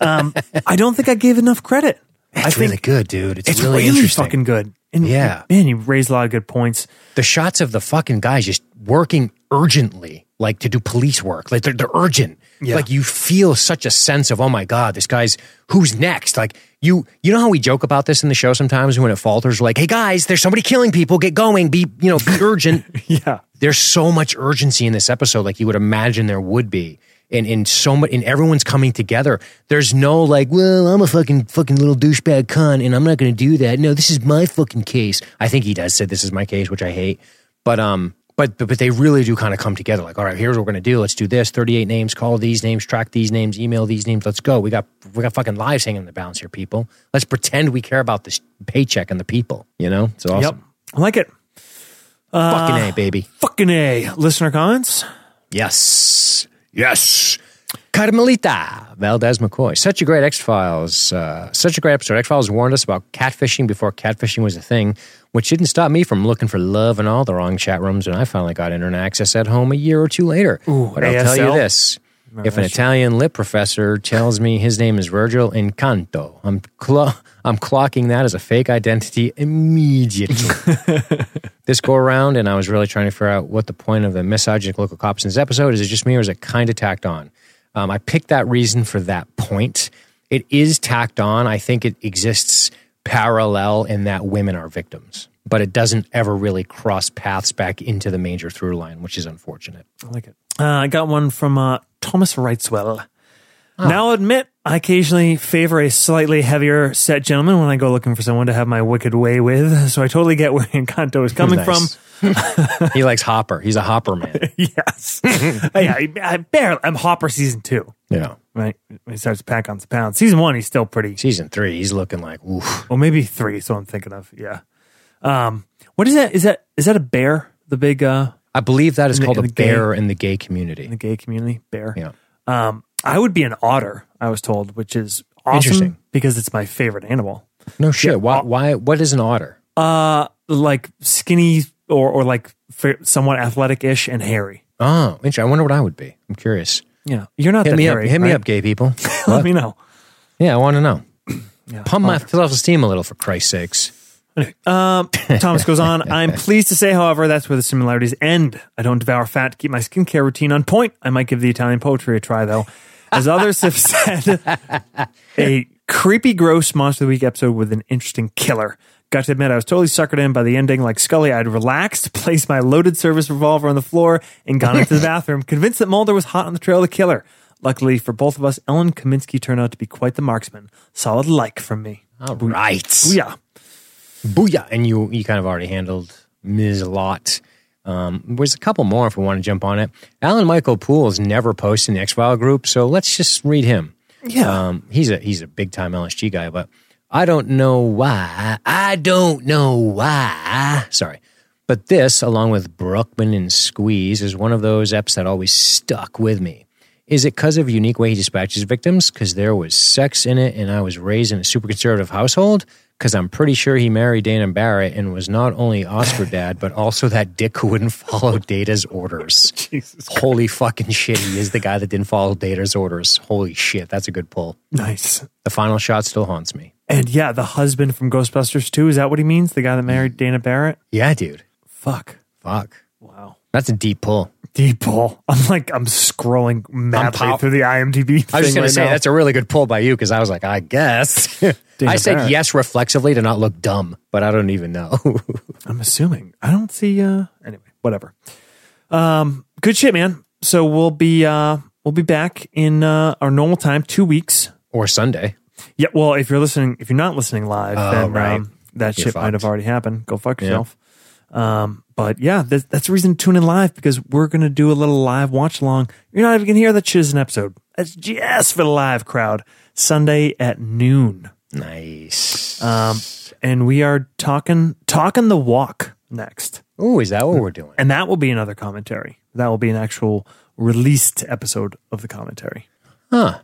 Um, I don't think I gave enough credit. I It's think really good, dude. It's, it's really, really, fucking good. And Yeah. man, you raised a lot of good points. the shots of the fucking guys just working urgently, like to do police work. Like they're, they're urgent. Yeah. Like you feel such a sense of, oh my God, this guy's who's next? Like you, you know how we joke about this in the show sometimes when it falters, like, hey guys, there's somebody killing people. Get going. Be, you know, be urgent. Yeah, there's so much urgency in this episode, like you would imagine there would be. And in so much, and everyone's coming together. There's no like, well, I'm a fucking fucking little douchebag cunt, and I'm not going to do that. No, this is my fucking case. I think he does say this is my case, which I hate. But um, but but, but they really do kind of come together. Like, all right, here's what we're going to do. Let's do this. 38 names. Call these names. Track these names. Email these names. Let's go. We got we got fucking lives hanging in the balance here, people. Let's pretend we care about this paycheck and the people. You know, it's awesome. yep, I like it. Fucking uh, a baby. Fucking a listener comments. Yes. Yes. Carmelita Valdez McCoy. Such a great X Files. Uh, such a great episode. X Files warned us about catfishing before catfishing was a thing, which didn't stop me from looking for love in all the wrong chat rooms. And I finally got internet access at home a year or two later. but I'll tell you this. If an Italian lit professor tells me his name is Virgil Incanto, I'm clo- I'm clocking that as a fake identity immediately. this go around, and I was really trying to figure out what the point of the misogynist local cops in this episode is. It just me, or is it kind of tacked on? Um, I picked that reason for that point. It is tacked on. I think it exists parallel in that women are victims, but it doesn't ever really cross paths back into the major through line, which is unfortunate. I like it. Uh, I got one from uh, Thomas Wrightswell. Oh. Now, I'll admit, I occasionally favor a slightly heavier set gentleman when I go looking for someone to have my wicked way with. So I totally get where Incanto is coming Nice. from. he likes Hopper. He's a Hopper man. yes. yeah, I, I barely, I'm Hopper season two, Yeah. right? He starts to pack on some pounds. Season one, he's still pretty. Season three, he's looking like, oof. Well, maybe three. So I'm thinking of yeah. Um, what is that? Is that is that a bear? The big uh, I believe that is the- called a the gay- bear in the gay community. in the gay community, bear. Yeah. Um, I would be an otter. I was told, which is awesome Interesting. because it's my favorite animal. No shit. why? Why? What is an otter? Uh, like skinny or or like somewhat athletic-ish and hairy. Oh, interesting. I wonder what I would be. I'm curious. Yeah, you're not Hit that me up. hairy. Hit me up, gay people. Let me know. yeah, I want to know. Yeah. Pump my self esteem a little, for Christ's sakes. Um, Thomas goes on. I'm pleased to say, however, that's where the similarities end. I don't devour fat to keep my skincare routine on point. I might give the Italian poetry a try, though. As others have said, a creepy, gross Monster of the Week episode with an interesting killer. Got to admit, I was totally suckered in by the ending. Like Scully, I'd relaxed, placed my loaded service revolver on the floor, and gone into the bathroom, convinced that Mulder was hot on the trail of the killer. Luckily for both of us, Ellen Kaminsky turned out to be quite the marksman. Solid like from me. All right. Yeah. Booyah. And you, you kind of already handled Ms. Lot. Um, there's a couple more if we want to jump on it. Alan Michael Pools never posted in the X File group, so let's just read him. Yeah. Um, he's a he's a big time LSG guy, but I don't know why. I don't know why. Sorry. But this, along with Bruckman and Squeeze, is one of those eps that always stuck with me. Is it because of the unique way he dispatches victims? Because there was sex in it and I was raised in a super conservative household? Because I'm pretty sure he married Dana Barrett and was not only Oscar dad, but also that dick who wouldn't follow Data's orders. Jesus. Holy fucking shit, he is the guy that didn't follow Data's orders. Holy shit, that's a good pull. Nice. The final shot still haunts me. And yeah, the husband from Ghostbusters 2, is that what he means? The guy that married Dana Barrett? Yeah, dude. Fuck. Fuck. Wow. That's a deep pull. Deep pull. I'm like, I'm scrolling madly pow- through the IMDb. I was just going right to say now. that's a really good pull by you because I was like, I guess. I said Barrett. yes reflexively to not look dumb, but I don't even know. I'm assuming. I don't see uh anyway, whatever. Um good shit, man. So we'll be uh we'll be back in uh our normal time, 2 weeks. or Sunday. Yeah, well, if you're listening, if you're not listening live, Oh, then right. um, that You're shit might have already happened. Go fuck yourself. Um, but yeah, that's, that's the reason to tune in live because we're gonna do a little live watch along. You're not even gonna hear that shit as an episode. That's just for the live crowd. Sunday at noon, Nice. um, and we are talking talking the walk next, Oh, is that what we're doing? and that will be another commentary. That will be an actual released episode of the commentary. Huh.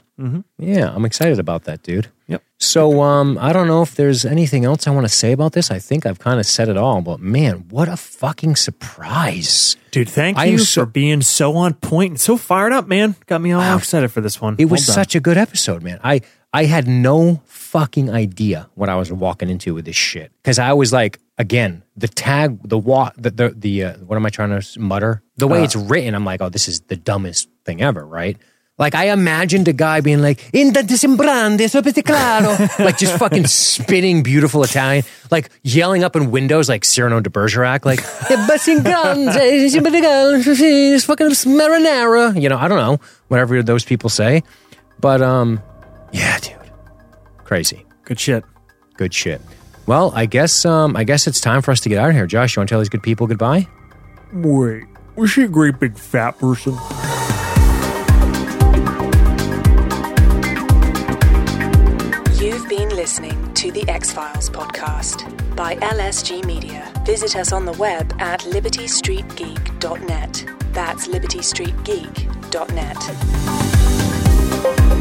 Yeah, I'm excited about that, dude. Yep. So, um, I don't know if there's anything else I want to say about this. I think I've kind of said it all, but man, what a fucking surprise. Dude, thank I you so- for being so on point and so fired up, man. Got me all excited for this one. It was done. such a good episode, man. I I had no fucking idea what I was walking into with this shit because I was like, again, the tag, the what, the the, the uh, what am I trying to mutter? The way it's written, I'm like, oh, this is the dumbest thing ever, right? Like I imagined a guy being like, "In the sembrante sopete claro," like just fucking spitting beautiful Italian, like yelling up in windows like Cyrano de Bergerac, like "Basin grande, it's fucking marinara." You know, I don't know whatever those people say, but um, yeah, dude, crazy, good shit. good shit. Well, I guess um, I guess it's time for us to get out of here. Josh, you want to tell these good people goodbye? Wait, was she a great big fat person? Listening to the X Files podcast by LSG Media. Visit us on the web at libertystreetgeek.net. That's libertystreetgeek.net.